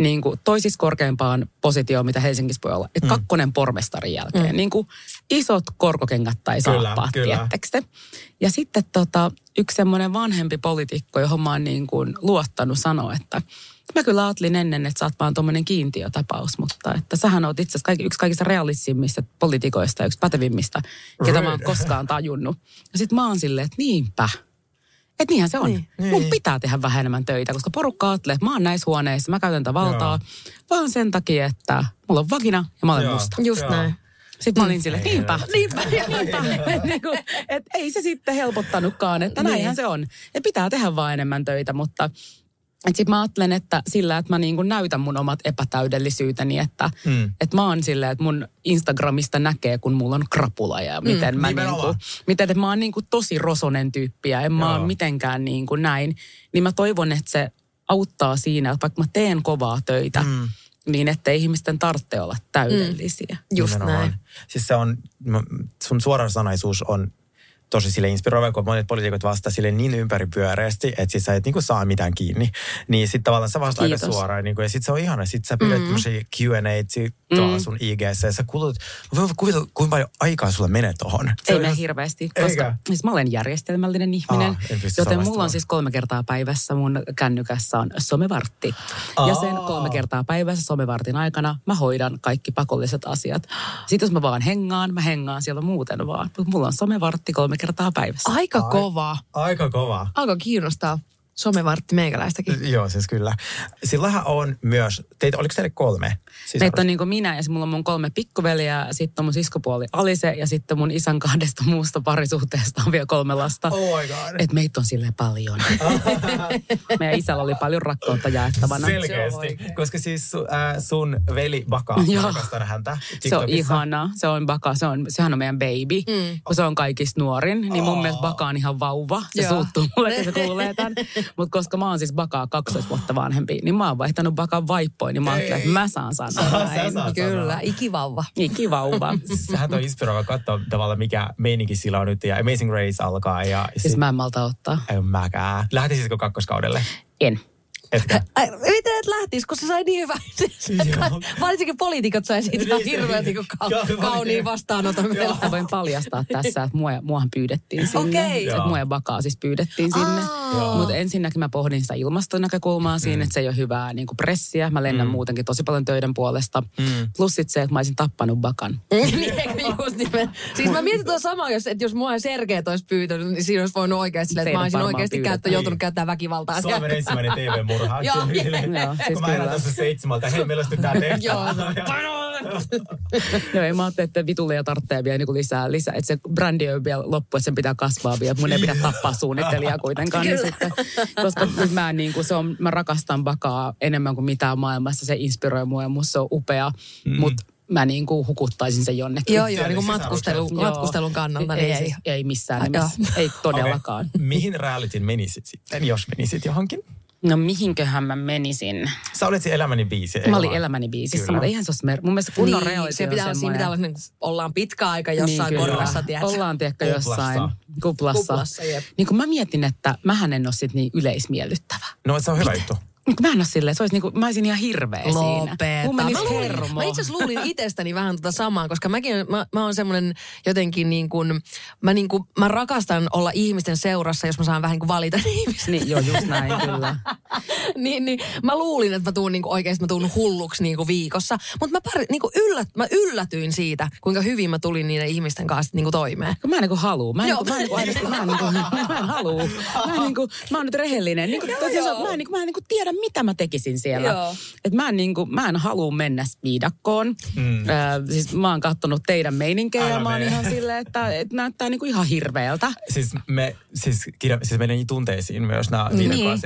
Speaker 2: niin kuin toisiksi korkeimpaan positioon, mitä Helsingissä voi olla. Et kakkonen pormestarin jälkeen. Mm. Niin kuin isot korkokengät tai saappaat, tiettekö te? Ja sitten tota, yksi semmoinen vanhempi poliitikko, johon mä oon niin kuin luottanut, sanoi, että mä kyllä ajattelin ennen, että sä oot vaan tuommoinen kiintiötapaus, mutta että sähän oot itse asiassa kaikki, yksi kaikista realistisimmista poliitikoista ja yksi pätevimmistä, ketä mä oon koskaan tajunnut. Ja sitten mä oon silleen, että niinpä. Että niinhän se on.
Speaker 6: Niin.
Speaker 2: Niin. Mun pitää tehdä vähän enemmän töitä, koska porukka ajattelee, että mä oon näissä huoneissa, mä käytän tätä valtaa, vaan sen takia, että mulla on vagina ja mä olen
Speaker 3: Joo.
Speaker 2: musta.
Speaker 6: Just
Speaker 3: Joo.
Speaker 6: näin.
Speaker 2: Sitten mä olin silleen, niinpä, niinpä, niinpä. Et niinku, et ei se sitten helpottanutkaan, että
Speaker 6: Niin.
Speaker 2: näinhän se on. Et pitää tehdä vaan enemmän töitä, mutta sitten mä ajattelen, että sillä, että mä niin kuin näytän mun omat epätäydellisyyteni, että
Speaker 3: Mm.
Speaker 2: et mä oon silleen, että mun Instagramista näkee, kun mulla on krapula ja miten mä niin
Speaker 3: Nimenomaan.
Speaker 2: kuin, miten että mä oon niin kuin tosi rosonen tyyppi ja en mä
Speaker 3: Joo.
Speaker 2: oon mitenkään niin kuin näin. Niin mä toivon, että se auttaa siinä, että vaikka mä teen kovaa töitä, mm. niin ettei ihmisten tarvitse olla täydellisiä.
Speaker 6: Just
Speaker 3: Nimenomaan.
Speaker 6: näin.
Speaker 3: Siis se on, sun suorasanaisuus on tosi sille inspiroiva, kun monet poliitikot vastaa sille niin ympäripyöreästi, että sit sä et niinku saa mitään kiinni. Niin sit tavallaan sä vastaat aika suoraan. Niinku, ja sit se on ihana. Sit sä pidät mm-hmm. Q&A, tuolla sun IGC. Sä kulut, mä voin kuvitella, kuinka paljon aikaa sulle menee tohon. Se
Speaker 2: Ei mene
Speaker 3: ihan-
Speaker 2: hirveästi, koska
Speaker 3: Eikä?
Speaker 2: siis mä olen järjestelmällinen ihminen,
Speaker 3: Aa,
Speaker 2: joten mulla on siis kolme kertaa päivässä mun kännykässä on somevartti. Ja sen
Speaker 3: Aa.
Speaker 2: kolme kertaa päivässä somevartin aikana mä hoidan kaikki pakolliset asiat. Sitten jos mä vaan hengaan, mä hengaan siellä muuten vaan. Mulla on somevartti kolme kertaa päivässä.
Speaker 6: Aika kova.
Speaker 3: Aika kova.
Speaker 6: Alkoi kiinnostaa somevartti meikäläistäkin.
Speaker 3: Joo, siis kyllä. Sillähän on myös, teitä, oliko teille kolme? Siis
Speaker 2: Meitä on niin minä ja mulla on mun kolme pikkuveliä, sitten on mun siskopuoli Alise ja sitten mun isän kahdesta muusta parisuhteesta on vielä kolme lasta.
Speaker 3: Oh my god.
Speaker 2: Et meitä on silleen paljon. Meidän isällä oli paljon rakkautta jaettavana.
Speaker 3: Selkeästi. Koska siis su, äh, sun veli Baka, rakastan häntä
Speaker 2: Se on
Speaker 3: TikTokissa.
Speaker 2: ihana. Se on Baka, se on, sehän on meidän baby. Mm. Kun se on kaikista nuorin, niin mun mielestä Baka on ihan vauva. Se
Speaker 6: Joo.
Speaker 2: suuttuu mulle, kun se kuulee tämän. Mutta koska mä oon siis Bakaa 12 vuotta vanhempi, niin mä oon vaihtanut Bakan vaippoin, niin mä ajattelin, että mä saan sanoa
Speaker 3: Sä
Speaker 2: näin.
Speaker 3: saat
Speaker 6: Kyllä,
Speaker 3: sanoa.
Speaker 6: ikivauva.
Speaker 2: Ikivauva.
Speaker 3: Sehän on inspiroiva katsoa tavallaan, mikä meininki sillä on nyt. Ja Amazing Race alkaa. Ja
Speaker 2: Siis mä en malta ottaa.
Speaker 3: Ei mäkään. Lähtisitkö kakkoskaudelle?
Speaker 2: En.
Speaker 3: Etkä?
Speaker 6: Ai, miten et lähtis, kun se sai niin hyvän.
Speaker 3: Joo.
Speaker 6: Varsinkin poliitikot sai siitä
Speaker 3: Niin se-
Speaker 6: hirveän niin ka- kauniin vastaanoton.
Speaker 2: Mä voin paljastaa tässä, että mua, muahan pyydettiin sinne.
Speaker 6: Okei.
Speaker 2: Että mua ja Bakaa siis pyydettiin sinne. Mutta ensinnäkin mä pohdin sitä ilmastonäkökulmaa
Speaker 3: Mm.
Speaker 2: siinä, että se ei ole hyvää niin kuin pressiä. Mä lennän muutenkin tosi paljon töiden puolesta.
Speaker 3: Mm.
Speaker 2: Plus sit se, että mä olisin tappanut Bakan.
Speaker 6: Niin, just. Siis mä mietin tuota samaa, jos, että jos mua ja Sergeet olisi pyytänyt, niin siinä olisi voinut oikeasti silleen, että mä olisin oikeasti käyttä, joutunut käyttämään väkivaltaa.
Speaker 3: Suomen ensimmäinen
Speaker 6: Joo,
Speaker 2: Joo, siis
Speaker 3: Kun mä herätän sen seitsemältä, hei meillä olisi nyt tää tehtävä.
Speaker 6: Joo.
Speaker 2: Joo, ei mä ajattelin, että vitulia tarvitsee vielä niin lisää, lisää. Että se brändi on vielä loppu, että sen pitää kasvaa vielä. Mun ei pidä tappaa suunnittelijaa kuitenkaan. Niin sitten, koska nyt mä, niin kuin, se on, mä rakastan Bakaa enemmän kuin mitään maailmassa. Se inspiroi mua ja musta se on upea. Mm. Mutta mä niin kuin hukuttaisin sen jonnekin.
Speaker 6: Joo, joo, niin kuin
Speaker 3: sisarukset.
Speaker 6: matkustelun,
Speaker 2: Joo.
Speaker 6: matkustelun kannalta, niin
Speaker 2: ei,
Speaker 6: ei.
Speaker 2: siis, ei missään nimessä. Ei todellakaan.
Speaker 3: Okei. Mihin realityn menisit sitten, jos menisit johonkin?
Speaker 2: No mihinköhän mä menisin?
Speaker 3: Sä olet se elämäni biisi.
Speaker 2: Mä olin elämäni biisissä,
Speaker 3: Kyllä.
Speaker 2: mutta eihän se mer- Mun mielestä kunnon
Speaker 6: niin,
Speaker 2: reality
Speaker 6: se
Speaker 2: on
Speaker 6: pitää, siinä
Speaker 2: semmoinen-
Speaker 6: pitää olla, niin, ollaan pitkä aika jossain
Speaker 2: kyllä.
Speaker 6: korvassa, tiedätkö?
Speaker 2: Ollaan, tiedätkö, jossain kuplassa.
Speaker 6: Kuplassa, jep.
Speaker 2: niin kun mä mietin, että mähän en ole sit niin yleismiellyttävä.
Speaker 3: No se on hyvä juttu.
Speaker 2: Niin kun mä en ole silleen, se olisi niin kuin, mä olisin ihan hirveä siinä.
Speaker 6: Lopeta.
Speaker 2: Mun menisi
Speaker 6: Mä, luulin, mä itse asiassa luulin itsestäni vähän tota samaa, koska mäkin, mä, mä oon semmoinen jotenkin niin kuin, mä, niin kuin, mä rakastan olla ihmisten seurassa, jos mä saan vähän niin kuin valita ihmisiä.
Speaker 2: Niin, joo, just näin, kyllä.
Speaker 6: niin, niin, mä luulin, että mä tuun niin kuin, oikeasti mä tuun hulluksi niin kuin viikossa. Mutta mä, pär, niin kuin yllät, mä yllätyin siitä, kuinka hyvin mä tulin niiden ihmisten kanssa niin kuin toimeen.
Speaker 2: Kun mä en niin kuin haluu. Mä en,
Speaker 6: Joo.
Speaker 2: niin kuin, mä en, niin kuin, aidosti- mä en, niin kuin, mä en haluu. Mä en, niin kuin, mä oon nyt rehellinen. Niin kuin, tosiaan, mä en, niin kuin, mä en niin kuin tiedä, mitä mä tekisin siellä.
Speaker 6: Joo.
Speaker 2: Et mä en, niin kuin, mä en halua mennä viidakkoon. Mm. Äh, siis mä oon kattonut teidän meininkejä ja mä oon ihan silleen, että, että näyttää niin kuin ihan hirveältä.
Speaker 3: Siis, me, siis, kirja, siis menee tunteisiin myös nämä niin.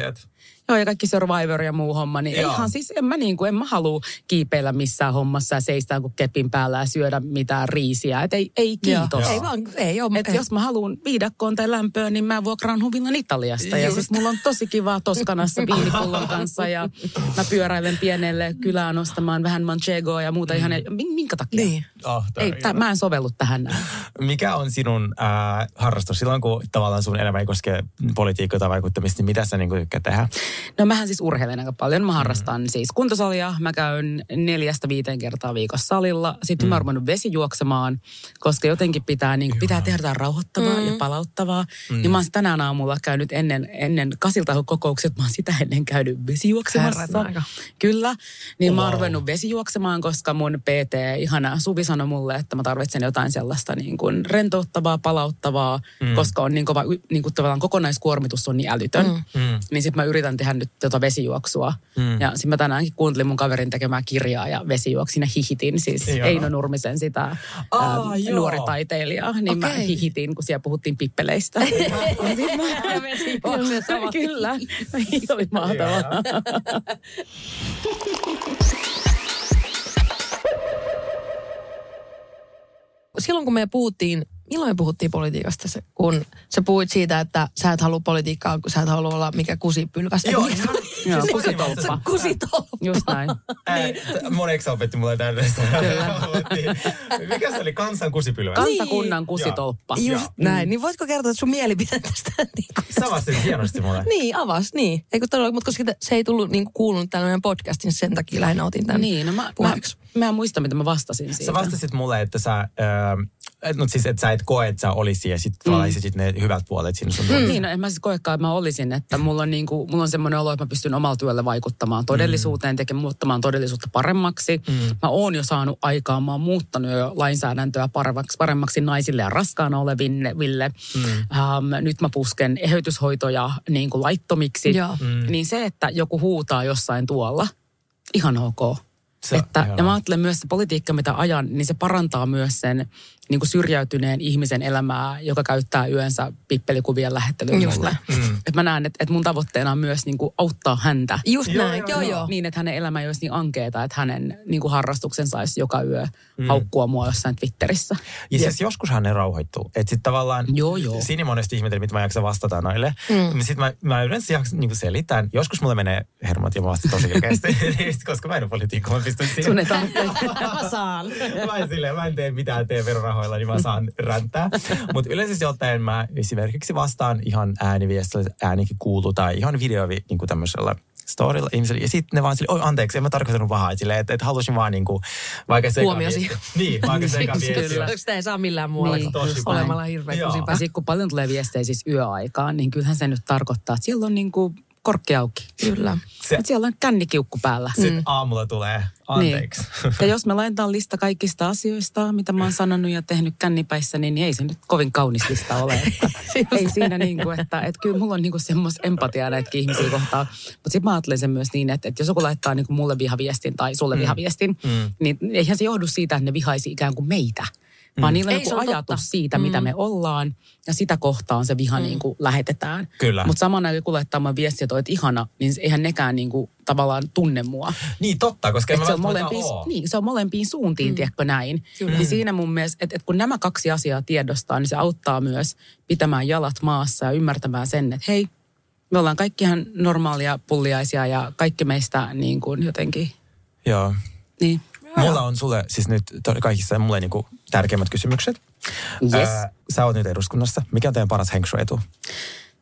Speaker 2: Joo, ja kaikki Survivor ja muu homma, niin
Speaker 3: Joo.
Speaker 2: ihan siis en mä, niin kuin, en mä halua kiipeillä missään hommassa ja seistää kuin kepin päällä ja syödä mitään riisiä. Et ei, ei kiitos.
Speaker 6: Joo. Ei vaan, ei ole.
Speaker 2: Et jos mä haluan viidakkoon tai lämpöön, niin mä vuokraan huvilan Italiasta. Ja
Speaker 3: Just.
Speaker 2: siis mulla on tosi kivaa Toskanassa viinipullon kanssa ja mä pyöräilen pienelle kylään ostamaan vähän manchegoa ja muuta ihan. min- Minkä takia?
Speaker 6: Niin.
Speaker 3: Oh,
Speaker 2: Ei, tää, mä en sovellu tähän näin.
Speaker 3: Mikä on sinun äh, harrastus silloin, kun tavallaan sun elämä ei koske politiikkaa tai vaikuttamista, niin mitä sä niin tykkää tehdä?
Speaker 2: No mähän siis urheilen aika paljon. Mä harrastan
Speaker 3: Mm.
Speaker 2: siis kuntosalia. Mä käyn neljästä viiteen kertaa viikossa salilla. Sitten mm. mä oon ruvennut vesijuoksemaan, koska jotenkin pitää, niin, pitää tehdä jotain rauhoittavaa mm. ja palauttavaa. Mm. Niin mä oon sit tänään aamulla käynyt ennen, ennen kasilta kokoukset, mä oon sitä ennen käynyt vesijuoksemassa.
Speaker 6: Herranen aika.
Speaker 2: Kyllä. Niin wow. mä oon
Speaker 3: Wow.
Speaker 2: ruvennut vesijuoksemaan, koska mun PT, ihana Suvi sanoi mulle, että mä tarvitsen jotain sellaista niin kuin rentouttavaa, palauttavaa, mm. koska on niin kova, niin kuin tavallaan kokonaiskuormitus on niin älytön. Mm.
Speaker 3: Mm.
Speaker 2: Niin sitten mä yritän tehdä nyt tota vesijuoksua. Mm. Ja sitten mä tänäänkin kuuntelin mun kaverin tekemää kirjaa ja vesijuoksin ja hihitin. Siis
Speaker 3: Joo.
Speaker 2: Eino Nurmisen sitä
Speaker 3: Aa,
Speaker 2: ää,
Speaker 3: joo.
Speaker 2: nuoritaiteilijaa. Niin mä
Speaker 6: Okei.
Speaker 2: hihitin, kun siellä puhuttiin pippeleistä. Mä- Kyllä. Oli mahtavaa.
Speaker 6: silloin kun me puhuttiin milloin puhuttiin politiikasta, se, kun sä puhuit siitä, että sä et halua politiikkaa, kun sä et halua olla mikä kusipylkäs.
Speaker 3: Joo, ihan-
Speaker 2: Joo,
Speaker 3: siis
Speaker 2: kusitolppa.
Speaker 6: Kusitolppa.
Speaker 2: Just näin.
Speaker 3: T- Mun ex opetti mulle tällaista. Mikä se oli? Kansan kusipylväs.
Speaker 2: Kansakunnan kusitolppa.
Speaker 6: Just näin. Niin voitko kertoa sun mielipiteet tästä? Niin
Speaker 3: Sä vastasit hienosti mulle.
Speaker 6: Niin, avas, niin. Eikö todella, mutta koska se ei tullut niin kuulunut tällä meidän podcastin, sen takia lähinnä otin tämän
Speaker 2: Niin, no mä, mä,
Speaker 6: puheeksi.
Speaker 2: mä en muista, mitä mä vastasin siitä.
Speaker 3: Sä vastasit mulle, että sä, äh, no siis, että sä et koe, että sä olisi ja sit mm. esitit ne hyvät puolet siinä sun mm.
Speaker 2: Niin, no en mä siis koekaan, että mä olisin, että mulla on, niinku, mulla on semmoinen olo, että mä pystyn omalla työllä vaikuttamaan todellisuuteen, tekemään muuttamaan todellisuutta paremmaksi. Mm. Mä oon jo saanut aikaa, mä oon muuttanut jo lainsäädäntöä paremmaksi, paremmaksi naisille ja raskaana oleville. Mm. Ähm, nyt mä pusken eheytyshoitoja niin kuin laittomiksi.
Speaker 6: Joo.
Speaker 2: Mm. Niin se, että joku huutaa jossain tuolla, ihan ok.
Speaker 3: Se-
Speaker 2: että, ja mä ajattelen myös se politiikka, mitä ajan, niin se parantaa myös sen niin kuin syrjäytyneen ihmisen elämää, joka käyttää yönsä pippelikuvien lähettelyyn
Speaker 6: Just näin.
Speaker 3: Mm.
Speaker 2: Et mä näen, että, että mun tavoitteena on myös niin kuin auttaa häntä.
Speaker 6: Just
Speaker 3: Joo,
Speaker 6: näin,
Speaker 3: joo,
Speaker 6: joo,
Speaker 3: joo.
Speaker 2: Niin, että hänen elämä ei olisi niin ankeeta, että hänen niin kuin harrastuksen saisi joka yö mm. haukkua mua jossain Twitterissä.
Speaker 3: Ja siis joskushan ne rauhoittuu. Että sitten tavallaan
Speaker 2: Joo, joo.
Speaker 3: Sini monesti ihmeteli, mitä mä jaksan vastata noille. Mm. Sitten mä, mä yleensä jaksan niin selitän. Joskus mulle menee hermot ja mä vastaan tosi oikeasti. koska mä en ole politiikka, mä pystyn siihen.
Speaker 2: Sun ei tarvitse.
Speaker 6: Mä
Speaker 3: en silleen, mä en tee mitään tee verorahoilla, niin mä saan räntää. Mutta yleisesti ottaen mä esimerkiksi vastaan ihan ääniviestillä, äänikin kuuluu tai ihan video niin kuin tämmöisellä storilla ihmiselle. Ja sitten ne vaan sille, oi anteeksi, en mä tarkoittanut pahaa. Silleen, että, että halusin vaan niinku, vaikka se
Speaker 6: Huomiosi.
Speaker 3: Niin, vaikka se.
Speaker 6: Sitä ei saa millään muualla
Speaker 2: Niin,
Speaker 6: kuin olemalla hirveä
Speaker 2: sitten kun paljon tulee viestejä siis yöaikaan, niin kyllähän se nyt tarkoittaa, että siellä on niin kuin korkki auki.
Speaker 6: Kyllä.
Speaker 3: Se-
Speaker 2: Että siellä on kännikiukku päällä.
Speaker 3: Sitten aamulla tulee, anteeksi.
Speaker 2: Niin. Ja jos me laitetaan lista kaikista asioista, mitä mä oon sanonut ja tehnyt kännipäissä, niin ei se nyt kovin kaunis lista ole. Että ei siinä niin kuin, että, että kyllä mulla on niin kuin semmoista empatiaa näitäkin ihmisiä kohtaan. Mutta sitten mä ajattelen sen myös niin, että, että jos joku laittaa niin kuin mulle vihaviestin tai sulle mm. vihaviestin, mm. niin eihän se johdu siitä, että ne vihaisi ikään kuin meitä. Vaan niillä on
Speaker 6: Ei,
Speaker 2: joku
Speaker 6: se on
Speaker 2: ajatus
Speaker 6: totta.
Speaker 2: siitä, mitä me ollaan, ja sitä kohtaan se viha niin kuin lähetetään.
Speaker 3: Kyllä.
Speaker 2: Mutta samana joku laittaa mun viestiä, että olet ihana, niin eihän nekään niin kuin, tavallaan tunne mua.
Speaker 3: Niin totta, koska
Speaker 2: Et se, on molempiin, niin, se on molempiin suuntiin, mm. tiedätkö näin.
Speaker 6: Kyllä.
Speaker 2: Niin siinä mun mielestä, että, että kun nämä kaksi asiaa tiedostaa, niin se auttaa myös pitämään jalat maassa ja ymmärtämään sen, että hei, me ollaan kaikki ihan normaalia pulliaisia ja kaikki meistä niin kuin jotenkin,
Speaker 3: Joo.
Speaker 2: niin.
Speaker 3: Mulla on sulle siis nyt kaikissa mulle niinku tärkeimmät kysymykset.
Speaker 2: Yes.
Speaker 3: Ää, sä oot nyt eduskunnassa. Mikä on teidän paras henksuetu?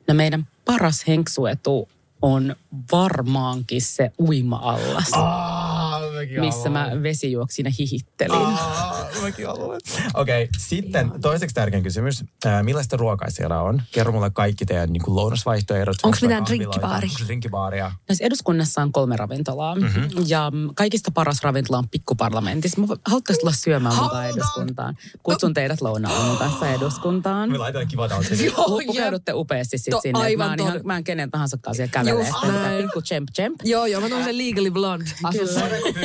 Speaker 2: No meidän paras henksuetu on varmaankin se uima-allas, missä mä vesijuoksin ja hihittelin.
Speaker 3: mäkin haluan. Okei, okay, sitten toiseksi tärkein kysymys. Ää, millaista ruokaa siellä on? Kerro mulle kaikki teidän niin kuin lounasvaihtoehdot. Siellä
Speaker 6: mitään drinkkibaari?
Speaker 3: Onko drinkkibaaria?
Speaker 2: Näissä siis eduskunnassa on kolme ravintolaa mm-hmm. ja mm, kaikista paras ravintola on pikkuparlamentissa. Mä haluaisin tulla syömään mukaan eduskuntaan. Kutsun teidät lounaan kanssa eduskuntaan.
Speaker 3: Me laitetaan.
Speaker 6: Joo, jep.
Speaker 2: Pukeudutte upeasti sit
Speaker 6: To-
Speaker 2: sinne.
Speaker 6: aivan
Speaker 2: mä, oon ihan, mä en kenen tahansa siellä kävelee.
Speaker 6: Just näin.
Speaker 2: Pikku champ champ.
Speaker 6: Joo, joo, mä tuun sen Legally Blonde asussa.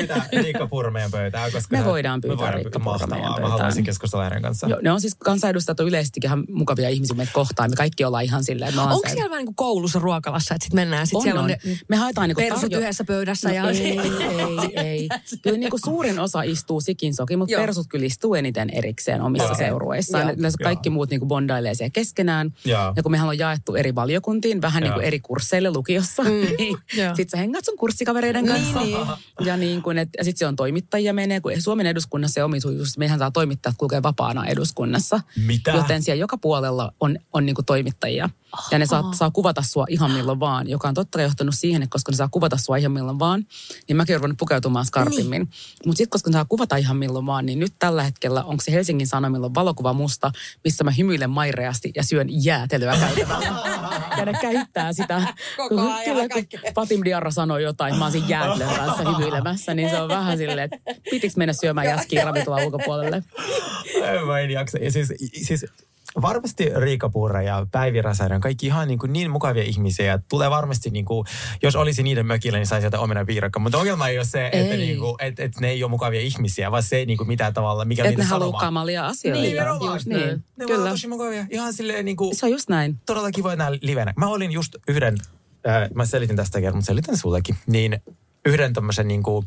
Speaker 3: Pyytää Riikka Purra meidän pöytään? Koska
Speaker 2: Me voidaan pyytää
Speaker 3: voidaan
Speaker 2: Riikka meidän
Speaker 3: Mahtavaa. Mä
Speaker 2: pöytään.
Speaker 3: haluaisin keskustella hänen kanssaan.
Speaker 2: Joo, ne on siis kansanedustajat on yleisesti ihan mukavia ihmisiä meitä kohtaan. Me kaikki ollaan ihan silleen, me
Speaker 6: Onko siellä vähän niin kuin koulussa ruokalassa, että sitten mennään, sitten
Speaker 2: on,
Speaker 6: siellä on,
Speaker 2: on.
Speaker 6: ne
Speaker 2: Me haetaan niinku
Speaker 6: persut
Speaker 2: tarjo-
Speaker 6: yhdessä pöydässä ja...
Speaker 2: No ei, ei, ei. Kyllä niin kuin suurin osa istuu sikin soki, mutta
Speaker 6: Joo.
Speaker 2: persut kyllä istuu eniten erikseen omissa
Speaker 3: Okei.
Speaker 2: seurueissaan. Yleensä kaikki muut niin kuin bondailee siellä keskenään.
Speaker 3: Joo.
Speaker 2: Ja kun mehän on jaettu eri valiokuntiin, vähän niin kuin eri kursseille lukiossa, mm. niin sitten sä hengaat sun kurssikavereiden kanssa.
Speaker 6: niin.
Speaker 2: Ja, niin kuin, et, ja sitten se on toimittajia menee, kun Suomen eduskunnassa se omituisuus, mehän saa toimittajat kulkea vapaana eduskunnassa.
Speaker 3: Mitä?
Speaker 2: Joten siellä joka puolella on, on niin kuin toimittajia. Ja ne saa, saa kuvata sua ihan milloin vaan, joka on totta kai johtanut siihen, että koska ne saa kuvata sua ihan milloin vaan, niin mäkin olen pukeutumaan skarpimmin. Niin. Mutta sitten koska ne saa kuvata ihan milloin vaan, niin nyt tällä hetkellä onko se Helsingin Sanomilla valokuva musta, missä mä hymyilen maireasti ja syön jäätelöä käytävällä. ja ne käyttää sitä.
Speaker 6: Koko ajan
Speaker 2: Kyllä,
Speaker 6: kaikkea.
Speaker 2: kun Fatim Diarra sanoi jotain, mä oon siinä jäätelön kanssa hymyilemässä, niin se on vähän silleen, että pitikö mennä syömään jäskiä ravintolan ulkopuolelle.
Speaker 3: Ei, Mä en jaksa. Ja siis, siis varmasti Riikka Purra ja Päivi Räsänen on kaikki ihan niin, kuin niin mukavia ihmisiä. Tulee varmasti, niin kuin, jos olisi niiden mökillä, niin saisi sieltä omena viirakka. Mutta ongelma ei ole se, että,
Speaker 2: Ei.
Speaker 3: niin kuin, että, että ne ei ole mukavia ihmisiä, vaan se, niin kuin, mitä tavalla, mikä
Speaker 2: Että ne haluaa kamalia asioita.
Speaker 3: Niin, nimenomaan.
Speaker 2: Just niin.
Speaker 3: Ne Kyllä. Tosi mukavia. Ihan silleen niin kuin,
Speaker 2: Se on just näin.
Speaker 3: todella kivoja nää livenä. Mä olin just yhden, äh, mä selitin tästä kerran, mutta selitän sullekin, niin yhden tämmöisen niin kuin,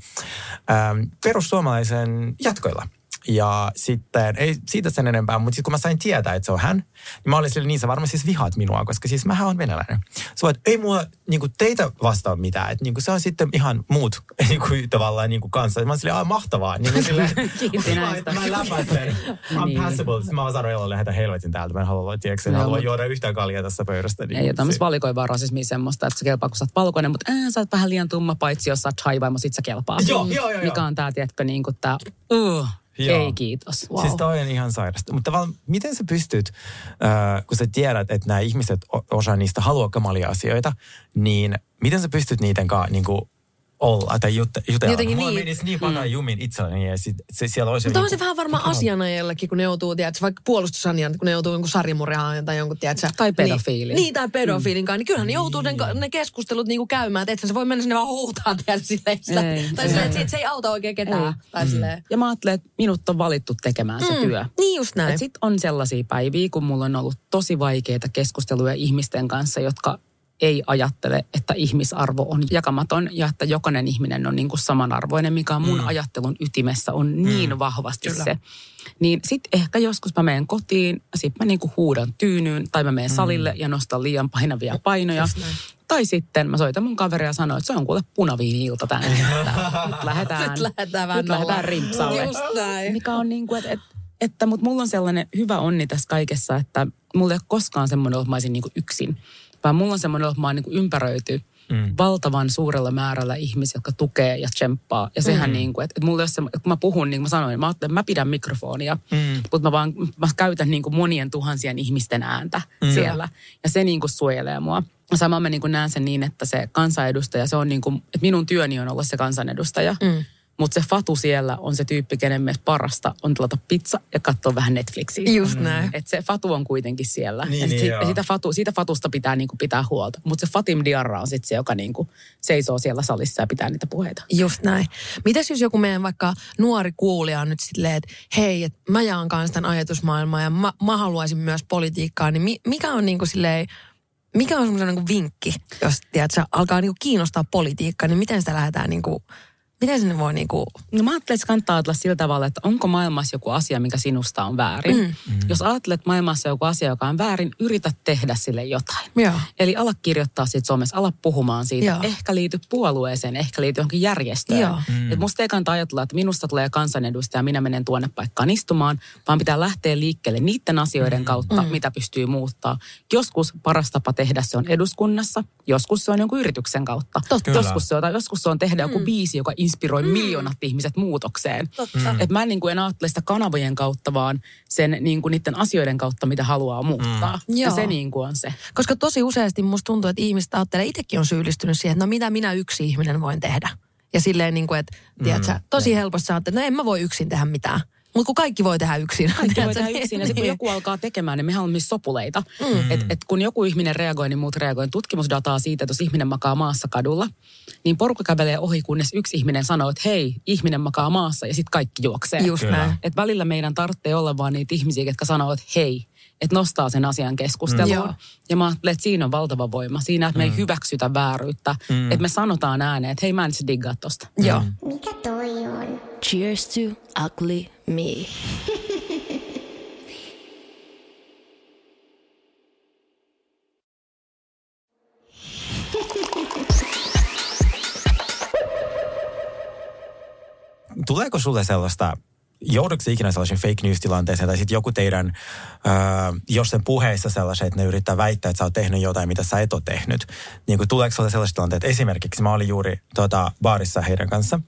Speaker 3: ähm, perussuomalaisen jatkoilla. Ja sitten, ei siitä sen enempää, mutta sitten kun mä sain tietää, että se on hän, niin mä olin sille, niin sä varmaan siis vihaat minua, koska siis mähän on venäläinen. Se vaan, ei mua niin kuin teitä vastaa mitään, että niin kuin se on sitten ihan muut niin kuin, tavallaan niin kuin kanssa. Mä olin silleen, mahtavaa. Niin kuin silleen,
Speaker 2: Kiitti näistä.
Speaker 3: Mä, mä läpäisen. I'm
Speaker 2: Niin.
Speaker 3: passable. Sitten mä vaan sanoin, että lähetä helvetin täältä. Mä en halua, tiedätkö, en halua juoda yhtään kaljaa tässä pöydästä. Niin
Speaker 2: Ei ole tämmöistä valikoivaa rasismia semmoista, että se kelpaa, kun sä oot valkoinen, mutta ää, sä oot vähän liian tumma, paitsi jos sä oot chai-vaimo, sit sä kelpaa.
Speaker 3: Joo, joo, joo,
Speaker 2: Mikä on tää, tiedätkö, niin kuin tää, uh,
Speaker 3: Joo.
Speaker 2: ei kiitos.
Speaker 6: Wow.
Speaker 3: Siis toi on ihan sairasta. Mutta tavallaan, miten sä pystyt, äh, kun sä tiedät, että nämä ihmiset, osa niistä haluaa kamalia asioita, niin miten sä pystyt niiden kanssa niin kuin olla tai jut, jutella?
Speaker 6: Jotenkin
Speaker 3: Mulla
Speaker 6: niin.
Speaker 3: menisi niin paljon jumin itselleni ja sit, se, siellä olisi...
Speaker 6: Mutta on se vähän varmaan asianajajallekin, kun ne joutuu, tiedätkö, vaikka puolustusanian, kun ne joutuu jonkun sarjamurjaan tai jonkun, tiedätkö,
Speaker 2: Tai pedofiilin.
Speaker 6: Niin, niin tai pedofiilin kanssa. Niin kyllähän ne joutuu ne, ne keskustelut niinku käymään, että et sä voi mennä sinne vaan huutaa, tiedätkö, silleen, sitä,
Speaker 2: Ei,
Speaker 6: tai silleen, että se, se ei auta oikein ketään.
Speaker 2: Ei.
Speaker 6: Tai silleen.
Speaker 2: Ja mä ajattelen, että minut on valittu tekemään se työ.
Speaker 6: Niin just näin.
Speaker 2: Sitten on sellaisia päiviä, kun mulla on ollut tosi vaikeita keskusteluja ihmisten kanssa, jotka ei ajattele, että ihmisarvo on jakamaton ja että jokainen ihminen on niin kuin samanarvoinen, mikä on mun mm. ajattelun ytimessä on niin vahvasti
Speaker 6: Kyllä.
Speaker 2: se. Niin sitten ehkä joskus mä menen kotiin, sitten mä niin kuin huudan tyynyyn tai mä menen salille ja nostan liian painavia painoja. Tai sitten mä soitan mun kaveria ja sanon, että se on kuule punaviini-ilta tänään. Että Nyt lähdetään,
Speaker 6: Nyt lähdetään vähän
Speaker 2: nyt lähdetään rimpsalle.
Speaker 6: Just näin.
Speaker 2: Mikä on niin kuin, että, että, että mutta mulla on sellainen hyvä onni tässä kaikessa, että mulla ei ole koskaan semmoinen, että mä olisin niin kuin yksin. Vaan mulla on semmoinen, että mä oon niin kuin ympäröity mm. valtavan suurella määrällä ihmisiä, jotka tukee ja tsemppaa. Ja sehän mm. niin kuin, että, että mulla että kun mä puhun, niin kuin mä sanoin, mä, ajattelen, mä pidän mikrofonia, mm. mutta mä vaan mä käytän niin kuin monien tuhansien ihmisten ääntä mm. siellä. Ja se niin kuin suojelee mua. Sama mä niin kuin näen sen niin, että se kansanedustaja, se on niin kuin, että minun työni on olla se kansanedustaja. Mm. Mutta se Fatu siellä on se tyyppi, kenen mielestä parasta on tilata pizza ja katsoa vähän Netflixiä.
Speaker 6: Just näin.
Speaker 2: Et se Fatu on kuitenkin siellä.
Speaker 3: Niin,
Speaker 2: ja sit,
Speaker 3: niin,
Speaker 2: si-
Speaker 3: joo.
Speaker 2: ja siitä, fatu, siitä Fatusta pitää niinku pitää huolta. Mutta se Fatim Diarra on sitten se, joka niinku seisoo siellä salissa ja pitää niitä puheita.
Speaker 6: Just näin. Mitäs jos joku meidän vaikka nuori kuulija on nyt silleen, että hei, että mä jaan kanssa tämän ajatusmaailmaa ja mä, mä haluaisin myös politiikkaa, niin mi, mikä on niinku silleen, mikä on semmoinen niinku vinkki, jos tiedät, alkaa niinku kiinnostaa politiikkaa, niin miten sitä lähdetään niinku, miten sinne voi niinku,
Speaker 2: No mä ajattelen, että kannattaa ajatella sillä tavalla, että onko maailmassa joku asia, mikä sinusta on väärin. Mm. Jos ajattelet maailmassa joku asia, joka on väärin, yritä tehdä sille jotain.
Speaker 6: Joo.
Speaker 2: Eli ala kirjoittaa siitä somessa, ala puhumaan siitä.
Speaker 6: Joo.
Speaker 2: Ehkä liity puolueeseen, ehkä liity johonkin järjestöön.
Speaker 6: Joo.
Speaker 2: Mm. Et musta ei kannata ajatella, että minusta tulee kansanedustaja ja minä menen tuonne paikkaan istumaan, vaan pitää lähteä liikkeelle niiden asioiden kautta, mm. mitä pystyy muuttaa. Joskus paras tapa tehdä se on eduskunnassa, joskus se on jonkun yrityksen kautta.
Speaker 6: Totta.
Speaker 2: Joskus se, on, joskus se on tehdä joku biisi, joka inspiroi miljoonat ihmiset muutokseen.
Speaker 6: Totta.
Speaker 2: Et mä en, niin kuin en ajattele sitä kanavojen kautta, vaan sen niin kuin niiden asioiden kautta, mitä haluaa muuttaa. Ja
Speaker 6: Joo.
Speaker 2: se niin kuin on se.
Speaker 6: koska tosi useasti musta tuntuu, että ihmiset ajattelee, itsekin on syyllistynyt siihen, että no mitä minä yksi ihminen voin tehdä. Ja silleen niin kuin, että tiedätkö, tosi helposti sä ajattelet, että no en mä voi yksin tehdä mitään. Mutta kun kaikki voi tehdä yksin.
Speaker 2: Kaikki voi tehdä yksin. Ja sitten kun
Speaker 6: niin.
Speaker 2: joku alkaa tekemään, niin mehän on myös sopuleita. Mm. Et, et kun joku ihminen reagoi, niin muut reagoi. Tutkimusdataa siitä, että jos ihminen makaa maassa kadulla, niin porukka kävelee ohi, kunnes yksi ihminen sanoo, että hei, ihminen makaa maassa ja sitten kaikki juoksee.
Speaker 6: Just
Speaker 3: Kyllä.
Speaker 6: näin.
Speaker 2: Et välillä meidän tarvitsee olla vaan niitä ihmisiä, jotka sanoo, että hei, että nostaa sen asian keskusteluun.
Speaker 6: Joo.
Speaker 2: Ja mä ajattelen, että siinä on valtava voima. Siinä, että me ei hyväksytä vääryyttä. Että me sanotaan ääneen, että hei mä en se diggaa tosta.
Speaker 6: Joo.
Speaker 5: Mikä toi on? Cheers to ugly me.
Speaker 3: Tuleeko sulle sellaista, joudutko ikinä sellaisen fake news-tilanteeseen, tai sitten joku teidän, öö, jos sen puheissa sellaisen, että ne yrittää väittää, että sä oot tehnyt jotain, mitä sä et ole tehnyt. Niin kuin, tuleeko sulle sellaiset tilanteet, esimerkiksi mä olin juuri tota, baarissa heidän kanssa,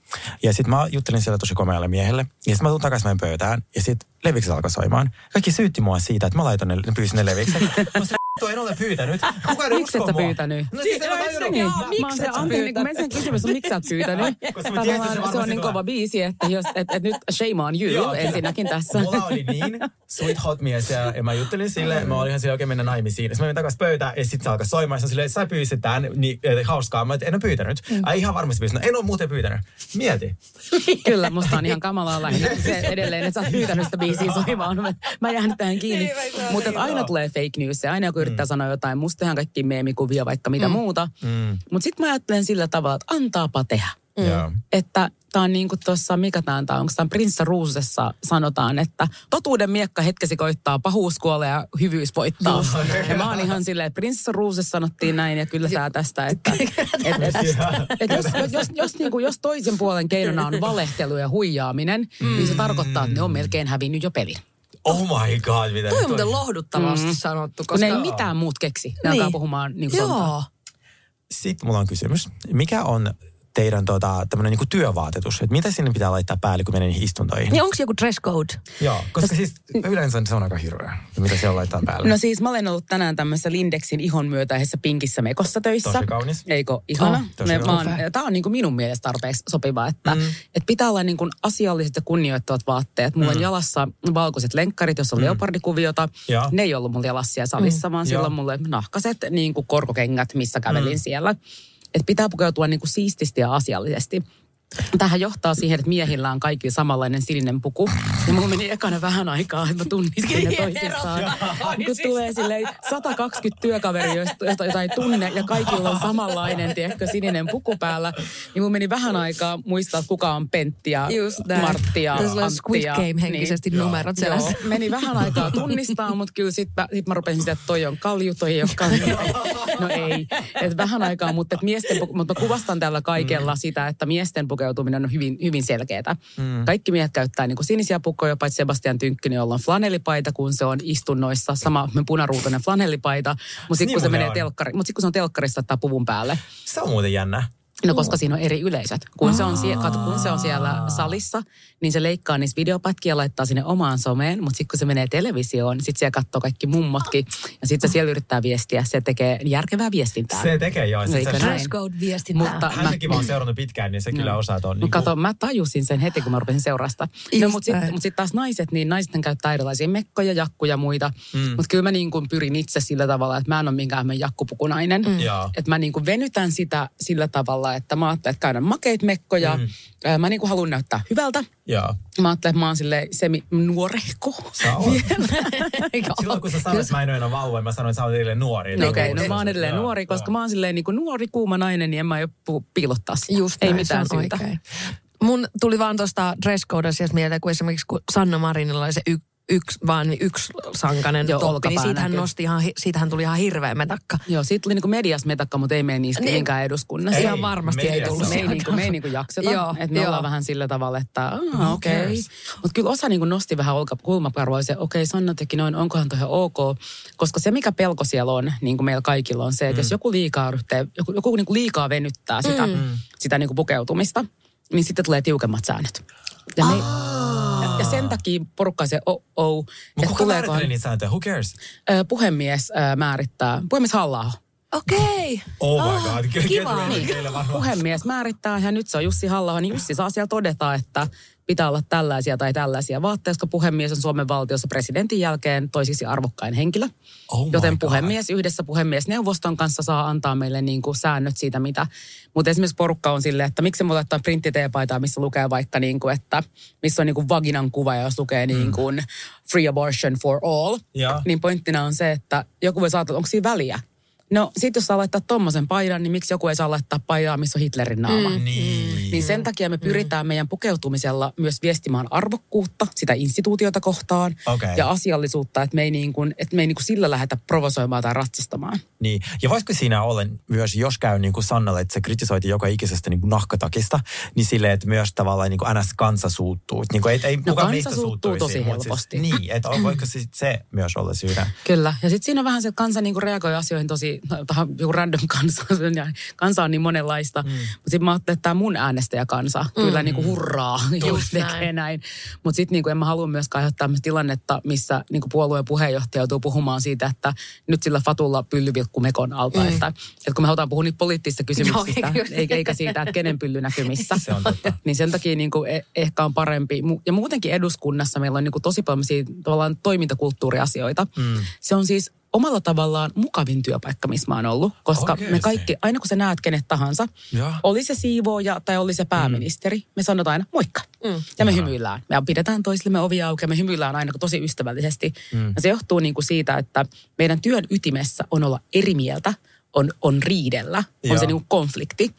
Speaker 3: ja sitten mä juttelin siellä tosi komealle miehelle, ja sitten mä tulin takaisin meidän pöytään, ja sitten levikset alkoi soimaan. Kaikki syytti mua siitä, että mä laitoin ne, pyysin ne levikset. Mä "Vittu, en ole pyytänyt. Kukaan ei
Speaker 2: Miksi et sä
Speaker 3: mua.
Speaker 2: pyytänyt?
Speaker 3: No siis en mä tajunnut.
Speaker 2: Niin.
Speaker 3: Mä-
Speaker 2: Mä oon se, anteeksi, kun sen kysymys on, miksi sä oot pyytänyt?
Speaker 3: Koska mä tiesin, se
Speaker 2: Tavallaan se
Speaker 3: varmasti
Speaker 2: on niin
Speaker 3: tulee.
Speaker 2: kova biisi, että jos, et, et nyt shame on you
Speaker 3: Joo, kyllä.
Speaker 2: ensinnäkin tässä.
Speaker 3: Mulla oli niin sweet hot mies ja, ja mä juttelin sille, mä olin ihan sille oikein mennä naimisiin. Sitten mä menin takaisin pöytään ja sitten se alkoi soimaan. Ja silleen, sä pyysit tän, niin hauskaa. Mä et, en ole pyytänyt.
Speaker 2: Mm.
Speaker 3: Ai ihan varmasti pyytänyt. En ole muuten pyytänyt. Mieti.
Speaker 2: Kyllä, musta on ihan kamalaa lähinnä se edelleen, että sä oot pyytänyt sitä biisiä soimaan. Mä, mä jään tähän kiinni. Mutta että aina tulee fake news ja aina joku yrittää sanoa jotain. Musta ihan kaikki meemikuvia, vaikka mitä muuta. Mutta sitten mä ajattelen sillä tavalla, että antaapa tehdä.
Speaker 3: Joo.
Speaker 2: että tämä on niin kuin tuossa, mikä tämä on, onko tämä Prinssa Ruusessa sanotaan, että totuuden miekka hetkesi koittaa, pahuus kuolee ja hyvyys voittaa. ja mä oon ihan silleen, että Prinssa Ruusessa sanottiin näin ja kyllä tämä tästä, että et, et, et, jos, jos, jos, niin kuin, jos toisen puolen keinona on valehtelu ja huijaaminen, mm. niin se tarkoittaa, että ne on melkein hävinnyt jo pelin.
Speaker 3: Oh my god, mitä
Speaker 6: Toi on muuten lohduttavasti mm. sanottu, koska...
Speaker 2: ne ei mitään muut keksi. Ne
Speaker 6: Niin.
Speaker 2: alkaa puhumaan niin kuin
Speaker 6: Joo.
Speaker 3: Sitten mulla on kysymys. Mikä on teidän tota, tämmöinen niinku työvaatetus? Että mitä sinne pitää laittaa päälle, kun menee niihin istuntoihin?
Speaker 6: Niin onko joku dress code?
Speaker 3: Joo, koska siis yleensä se on aika hirveä, mitä siellä laittaa päälle.
Speaker 2: No siis mä olen ollut tänään tämmöisessä Lindexin ihon myötäisessä pinkissä mekossa töissä.
Speaker 3: Tosi kaunis.
Speaker 2: Eikö ihana?
Speaker 3: Oh, tosi
Speaker 2: Me, mä oon,
Speaker 6: kaunis.
Speaker 2: tää on niin kuin minun mielestä tarpeeksi sopiva, että mm. et pitää olla niin kuin asialliset ja kunnioittavat vaatteet. Mulla mm. on jalassa valkoiset lenkkarit, jossa on mm. leopardikuviota.
Speaker 3: Joo.
Speaker 2: Ne ei ollut mulla jalassa siellä salissa, mm. vaan
Speaker 3: Joo.
Speaker 2: silloin mulle nahkaset niin kuin korkokengät, missä kävelin mm. siellä. Että pitää pukeutua niin kuin siististi ja asiallisesti. Tähän johtaa siihen, että miehillä on kaikki samanlainen sininen puku. Ja mulla meni ekana vähän aikaa, että mä tunnistin ne toisistaan. Kun tulee silleen 120 työkaveria, joista jota, jota ei tunne, ja kaikilla on samanlainen, tiedätkö, sininen puku päällä. Niin mun meni vähän aikaa muistaa, kuka on Pentti ja. Martti ja
Speaker 6: Tässä on
Speaker 2: Antti.
Speaker 6: Squid
Speaker 2: ja-
Speaker 6: Game henkisesti
Speaker 2: niin.
Speaker 6: numerot
Speaker 2: Joo, meni vähän aikaa tunnistaa, mutta kyllä sitten sit mä rupesin sitä, että toi on kalju, toi ei ole kalju. No ei. Et vähän aikaa, mutta, et miesten, puku- mutta mä kuvastan tällä kaikella sitä, että miesten pukeutuminen on hyvin, hyvin selkeää. Mm. Kaikki miehet käyttää niin sinisiä pukkoja, paitsi Sebastian Tynkkynen, jolla on flanellipaita, kun se on istunnoissa. Sama flanellipaita, mutta sitten
Speaker 3: Niin
Speaker 2: kun, se menee telkkari, mut sit, kun se on telkkarissa, ottaa puvun päälle.
Speaker 3: Se on muuten jännä.
Speaker 2: No koska siinä on eri yleisöt. Kun se on, sie- kato, kun se on siellä salissa, niin se leikkaa niistä videopätkiä ja laittaa sinne omaan someen. Mutta sitten kun se menee televisioon, sitten siellä katsoo kaikki mummotkin. Ja sitten se siellä yrittää viestiä. Se tekee järkevää viestintää.
Speaker 3: Se tekee joo. Se?
Speaker 6: Dress code viestintää.
Speaker 2: Mutta-
Speaker 3: häntäkin mä oon seurannut pitkään, niin se kyllä osaa tuon.
Speaker 2: Niin Kato, mä tajusin sen heti, kun mä rupesin seurasta. No, mutta sitten mut sit taas naiset, niin naiset käyttää erilaisia mekkoja, jakkuja ja muita. Mm. Mutta kyllä mä niin kuin pyrin itse sillä tavalla, että mä en ole minkään jakkupukunainen. Mm. Että mä niin kuin venytän sitä sillä tavalla, että mä ajattelen, että käydään makeit mekkoja. Mm. Mä niin kuin haluan näyttää hyvältä.
Speaker 3: Joo.
Speaker 2: Mä ajattelen, että mä oon silleen semi nuorehko.
Speaker 3: Sä oot. Silloin kun sä sanoit, että mä en ole enää vauva, mä sanoin, että sä oot edelleen nuori.
Speaker 2: No okei, okay, no mä oon edelleen
Speaker 3: Joo,
Speaker 2: nuori, koska
Speaker 3: joo.
Speaker 2: mä oon silleen niin kuin nuori, kuuma nainen, niin en mä pu- piilottaa sitä.
Speaker 6: Just
Speaker 2: Ei
Speaker 6: näin,
Speaker 2: mitään
Speaker 6: se on
Speaker 2: syytä.
Speaker 6: oikein. Mun tuli vaan tuosta dress code asiasta mieleen, kun esimerkiksi kun Sanna Marinilla oli se y- yksi, vaan niin yksi sankanen
Speaker 2: Joo,
Speaker 6: toppi, niin
Speaker 2: olkapää
Speaker 6: siitä hän
Speaker 2: näkyy.
Speaker 6: nosti ihan, hi- siitä hän tuli ihan hirveä metakka.
Speaker 2: Joo, siitä tuli niinku medias metakka, mutta ei mene niistä
Speaker 6: Niin.
Speaker 2: niinkään eduskunnassa.
Speaker 3: Ei,
Speaker 6: Ihan varmasti ei tullut
Speaker 2: me ei, niinku, me ei niinku jakseta.
Speaker 6: Joo,
Speaker 2: että me
Speaker 6: joo.
Speaker 2: ollaan vähän sillä tavalla, että ah, okei. Okay. Mutta kyllä osa niinku nosti vähän kulmakarvoa se, okei, okay, Sanna teki noin, onkohan toi ihan ok. Koska se, mikä pelko siellä on, niin kuin meillä kaikilla on se, että mm. jos joku liikaa ryhtee, joku, joku niinku liikaa venyttää sitä, mm. sitä niinku pukeutumista, niin sitten tulee tiukemmat säännöt. Ja, me, ja, ja sen takia porukka se oh, oh,
Speaker 3: Mutta
Speaker 2: että
Speaker 3: kuka määrittelee niitä sääntöjä? Who cares?
Speaker 2: ö, puhemies ö, määrittää, puhemies halla
Speaker 6: Okei.
Speaker 3: Oh my
Speaker 6: Ah,
Speaker 3: god. Kyllä,
Speaker 6: kiva.
Speaker 2: Niin. puhemies määrittää ja nyt se on Jussi halla niin Jussi saa siellä todeta, että pitää olla tällaisia tai tällaisia vaatteita, koska puhemies on Suomen valtiossa presidentin jälkeen toisiksi arvokkain henkilö.
Speaker 3: Oh
Speaker 2: Joten
Speaker 3: God.
Speaker 2: puhemies yhdessä puhemiesneuvoston kanssa saa antaa meille niin kuin säännöt siitä, mitä. Mutta esimerkiksi porukka on silleen, että miksi me laittaa printtiteepaitaa, missä lukee vaikka niin kuin, että missä on niin kuin vaginan kuva ja jos lukee niin kuin free abortion for all.
Speaker 3: Joo.
Speaker 2: Niin pointtina on se, että joku voi saada, onko siinä väliä? No sit jos saa laittaa tommosen paidan, niin miksi joku ei saa laittaa paidaa, missä on Hitlerin naama? Mm.
Speaker 3: Niin.
Speaker 2: Niin sen takia me pyritään meidän pukeutumisella myös viestimään arvokkuutta sitä instituutiota kohtaan
Speaker 3: Okei.
Speaker 2: ja asiallisuutta, että me ei, niin kuin, että me ei niin kuin sillä lähdetä provosoimaan tai ratsistamaan.
Speaker 3: Niin. Ja voisiko siinä olla myös, jos käy niin kuin Sannalle, että se kritisoiti joka ikisestä niin kuin nahkatakista, niin silleen, että myös tavallaan niin kuin NS kansa suuttuu. Niin kuin ei, ei
Speaker 2: No
Speaker 3: kukaan
Speaker 2: kansa
Speaker 3: meistä
Speaker 2: suuttuu
Speaker 3: suuttuisi,
Speaker 2: tosi
Speaker 3: mutta
Speaker 2: helposti.
Speaker 3: Siis, niin, että voiko se, se myös olla syynä?
Speaker 2: Kyllä. Ja sitten siinä on vähän se, että kansa niinku reagoi asioihin tosi, tähän joku random kansa, ja kansa on niin monenlaista. Mm. Mutta sitten mä ajattelin, että tämä mun äänestäjäkansa mm. kyllä niinku hurraa, jos
Speaker 6: Just
Speaker 2: tekee
Speaker 6: näin.
Speaker 2: näin. Mutta sitten niinku en mä halua myöskään aiheuttaa tämmöistä tilannetta, missä niinku puolueen puheenjohtaja joutuu puhumaan siitä, että nyt sillä fatulla pyllyvilkku mekon alta. Mm. Että, että kun me halutaan puhua niitä poliittisista kysymyksistä,
Speaker 6: Joo,
Speaker 2: eikä, eikä siitä, että kenen pylly näkyy missä.
Speaker 3: Se on totta.
Speaker 2: niin sen takia niinku e- ehkä on parempi. Ja muutenkin eduskunnassa meillä on niinku tosi paljon tavallaan toimintakulttuuriasioita. Mm. Se on siis omalla tavallaan mukavin työpaikka, missä mä oon ollut. Koska
Speaker 3: Oikeesti?
Speaker 2: me kaikki, aina kun sä näet kenet tahansa,
Speaker 3: Joo.
Speaker 2: oli se siivooja tai oli se pääministeri, mm. me sanotaan aina moikka. Mm. Ja me hymyillään. Me pidetään toisillemme ovia auki ja me hymyillään aina tosi ystävällisesti. Mm. Ja se johtuu niinku siitä, että meidän työn ytimessä on olla eri mieltä, on, on riidellä, on
Speaker 3: Joo.
Speaker 2: se niinku konflikti.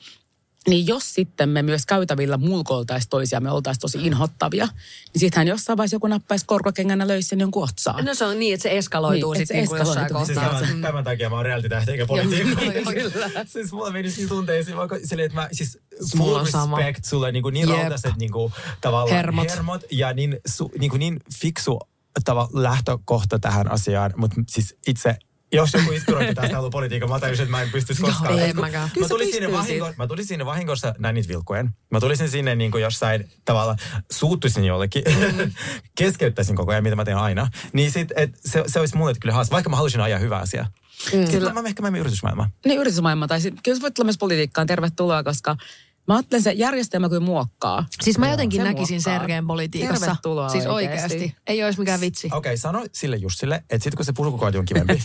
Speaker 2: Niin jos sitten me myös käytävillä mulkoiltaisiin toisia, me oltaisiin tosi inhottavia, niin sittenhän jossain vaiheessa joku nappaisi korkokengänä löisi sen jonkun otsaan.
Speaker 6: No se on niin, että se eskaloituu
Speaker 2: Niin,
Speaker 6: niin, sitten niin jossain kohtaa.
Speaker 3: Siis tämän, tämän takia mä oon reality eikä politiikka.
Speaker 6: Joo, joo, kyllä.
Speaker 3: siis mulla meni siinä tunteisiin, vaikka silleen, että mä siis
Speaker 6: Mulla
Speaker 3: full
Speaker 6: sama.
Speaker 3: respect sulle niin, kuin niin rautaiset niin kuin, tavallaan
Speaker 6: Hermot.
Speaker 3: hermot ja niin, su, niin, kuin niin fiksu tava, lähtökohta tähän asiaan, mutta siis itse jos joku inspirointi tästä haluaa politiikan, mä tajusin, että mä en pystyisi koskaan.
Speaker 6: en
Speaker 3: Kun
Speaker 6: mäkään.
Speaker 3: Mä tulin, sinne vahingo, mä tulin sinne vahingossa näin vilkuen. Mä tulisin sinne niin kuin jossain tavalla, suuttuisin jollekin,
Speaker 6: Mm.
Speaker 3: keskeyttäisin koko ajan, mitä mä teen aina. Niin sit, et, se, se olisi mulle kyllä haastava, vaikka mä haluaisin ajaa hyvää asiaa. Mm. Kyllä. Mä, ehkä mä menen yritysmaailmaan.
Speaker 2: Niin yritysmaailma, tai sit, kyllä sä voit tulla myös politiikkaan, tervetuloa, koska mä ajattelen se järjestelmä kuin muokkaa.
Speaker 6: Siis mä jotenkin
Speaker 2: Se
Speaker 6: näkisin
Speaker 2: muokkaa.
Speaker 6: Sergeen politiikassa.
Speaker 2: Tervetuloa
Speaker 6: Siis
Speaker 2: oikeesti.
Speaker 6: oikeasti. Ei olisi mikään vitsi.
Speaker 3: Okei, okay, sano sille Jussille, että sitten kun se purkukoodi on kivempi.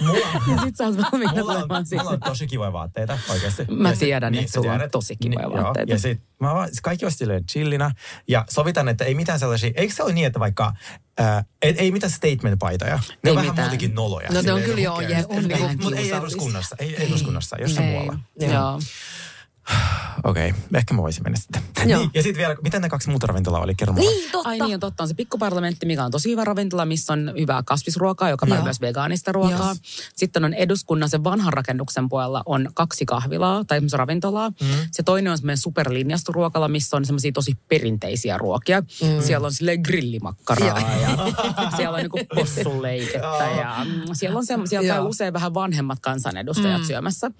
Speaker 3: mulla,
Speaker 2: Ja sit sä oot valmiina
Speaker 3: mulla, on, mulla on tosi kivoja vaatteita oikeasti.
Speaker 2: Mä
Speaker 3: Ja sit-
Speaker 2: tiedän, että
Speaker 3: sä
Speaker 2: sulla on tosi kivoja
Speaker 3: joo.
Speaker 2: vaatteita.
Speaker 3: Ja sit mä vaan, kaikki olisi silleen chillinä. Ja sovitan, että ei mitään sellaisia, eikö se ole niin, että vaikka, ää, et, ei mitään statement-paitoja. Ne
Speaker 2: Ei
Speaker 3: on vähän
Speaker 2: mitään.
Speaker 3: muutenkin noloja.
Speaker 6: No ne on kyllä joo, on
Speaker 3: Niinku,
Speaker 2: vähän
Speaker 3: Mutta ei eduskunnassa, ei eduskunnassa, jossain muualla.
Speaker 2: Joo.
Speaker 3: Okei, okay, ehkä mä voisin mennä sitten.
Speaker 6: Joo.
Speaker 3: Niin, ja sitten vielä, miten ne kaksi muuta ravintolaa oli? Kerro mulle.
Speaker 6: Niin, totta.
Speaker 2: Ai niin, on totta. On se pikkuparlamentti, mikä on tosi hyvä ravintola, missä on hyvää kasvisruokaa, joka on myös vegaanista ruokaa.
Speaker 6: Joo.
Speaker 2: Sitten on eduskunnan sen vanhan rakennuksen puolella on kaksi kahvilaa tai semmoista ravintolaa. Mm. Se toinen on semmoinen superlinjastu ruokala, missä on semmoisia tosi perinteisiä ruokia. Mm. Siellä on silleen grillimakkaraa ja siellä on niinku possunleikettä ja mm, siellä on se, siellä usein vähän vanhemmat kansanedustajat mm. syömässä.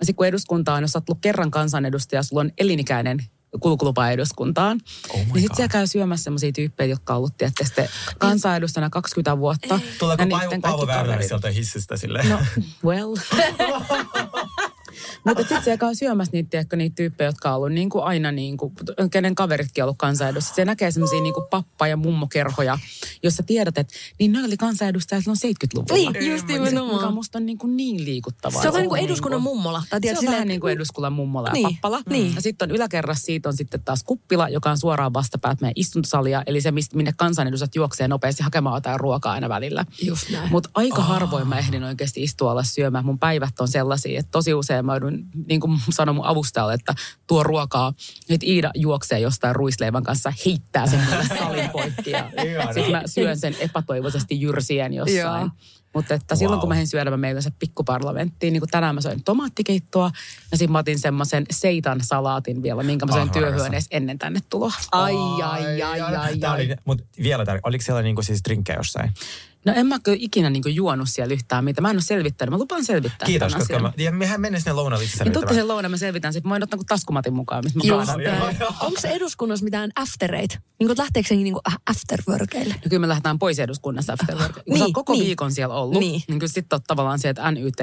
Speaker 2: Ja sitten kun eduskunta on, jos oot ollut kerran kansanedustaja, sulla on elinikäinen kulkulupa eduskuntaan.
Speaker 3: Oh
Speaker 2: niin sitten siellä käy syömässä sellaisia tyyppejä, jotka on ollut tietysti sitten kansanedustajana 20 vuotta.
Speaker 3: Tuleeko Paavo, Paavo Väyrynen sieltä hissistä silleen?
Speaker 2: No, well. Mutta sitten siellä käy syömässä niitä, tiedätkö, niitä tyyppejä, jotka on ollut niin kuin aina, niin kuin, kenen kaveritkin on ollut kansanedustajia. Se näkee semmoisia niin pappa- ja mummokerhoja, jossa tiedät, että niin ne oli kansanedustajia silloin 70-luvulla.
Speaker 6: Niin, just
Speaker 2: Mikä
Speaker 6: nimenomaan.
Speaker 2: musta on niin, kuin niin liikuttavaa.
Speaker 6: Se on vähän niin kuin
Speaker 2: niin
Speaker 6: eduskunnan mummola. Tai
Speaker 2: se
Speaker 6: tiedät,
Speaker 2: on
Speaker 6: silleen,
Speaker 2: vähän niin kuin eduskunnan mummola ja
Speaker 6: Niin,
Speaker 2: pappala.
Speaker 6: niin.
Speaker 2: Ja sitten on yläkerrassa siitä on sitten taas kuppila, joka on suoraan vastapäät meidän istuntosalia. Eli se, mistä, minne kansanedustajat juoksee nopeasti hakemaan jotain ruokaa aina välillä.
Speaker 6: Just näin.
Speaker 2: Mutta aika harvoin mä ehdin oikeasti istua alas syömään. Mun päivät on sellaisia, että tosi usein mä joudun, niin kuin sanon mun avustajalle, että tuo ruokaa. Nyt Iida juoksee jostain ruisleivän kanssa, heittää sen salin poikki. Sitten mä syön sen epätoivoisesti jyrsien jossain.
Speaker 6: Joo.
Speaker 2: Mutta että silloin
Speaker 3: Wow.
Speaker 2: kun mä menin syödä, mä meillä se pikkuparlamenttiin, niin kuin tänään mä söin tomaattikeittoa ja sitten mä otin semmoisen seitan salaatin vielä, minkä mä söin
Speaker 3: Ah,
Speaker 2: työhyöneessä ennen tänne tuloa.
Speaker 6: Ai, ai, ai, ai,
Speaker 3: Tää
Speaker 6: ai.
Speaker 3: oli, mutta vielä tär- oliko siellä niinku siis drinkkejä jossain?
Speaker 2: No en mä kyllä ikinä niin juonut siellä yhtään mitään. Mä en ole selvittänyt. Mä lupaan selvittää
Speaker 3: Kiitos, koska
Speaker 2: asian.
Speaker 3: mä, ja mehän mennään sinne lounalle itse
Speaker 2: Niin tuutte sen lounan, mä selvitän. Sitten mä voin ottaa kuin taskumatin mukaan, mistä mä
Speaker 6: Just. Onko se eduskunnassa mitään aftereita? Niin kuin lähteekö se niin kuin afterworkeille?
Speaker 2: No kyllä me lähdetään pois eduskunnasta afterwork. Kun
Speaker 6: Niin,
Speaker 2: oot koko
Speaker 6: niin.
Speaker 2: viikon siellä ollut,
Speaker 6: Niin.
Speaker 2: niin, niin kyllä sitten on tavallaan se, että NYT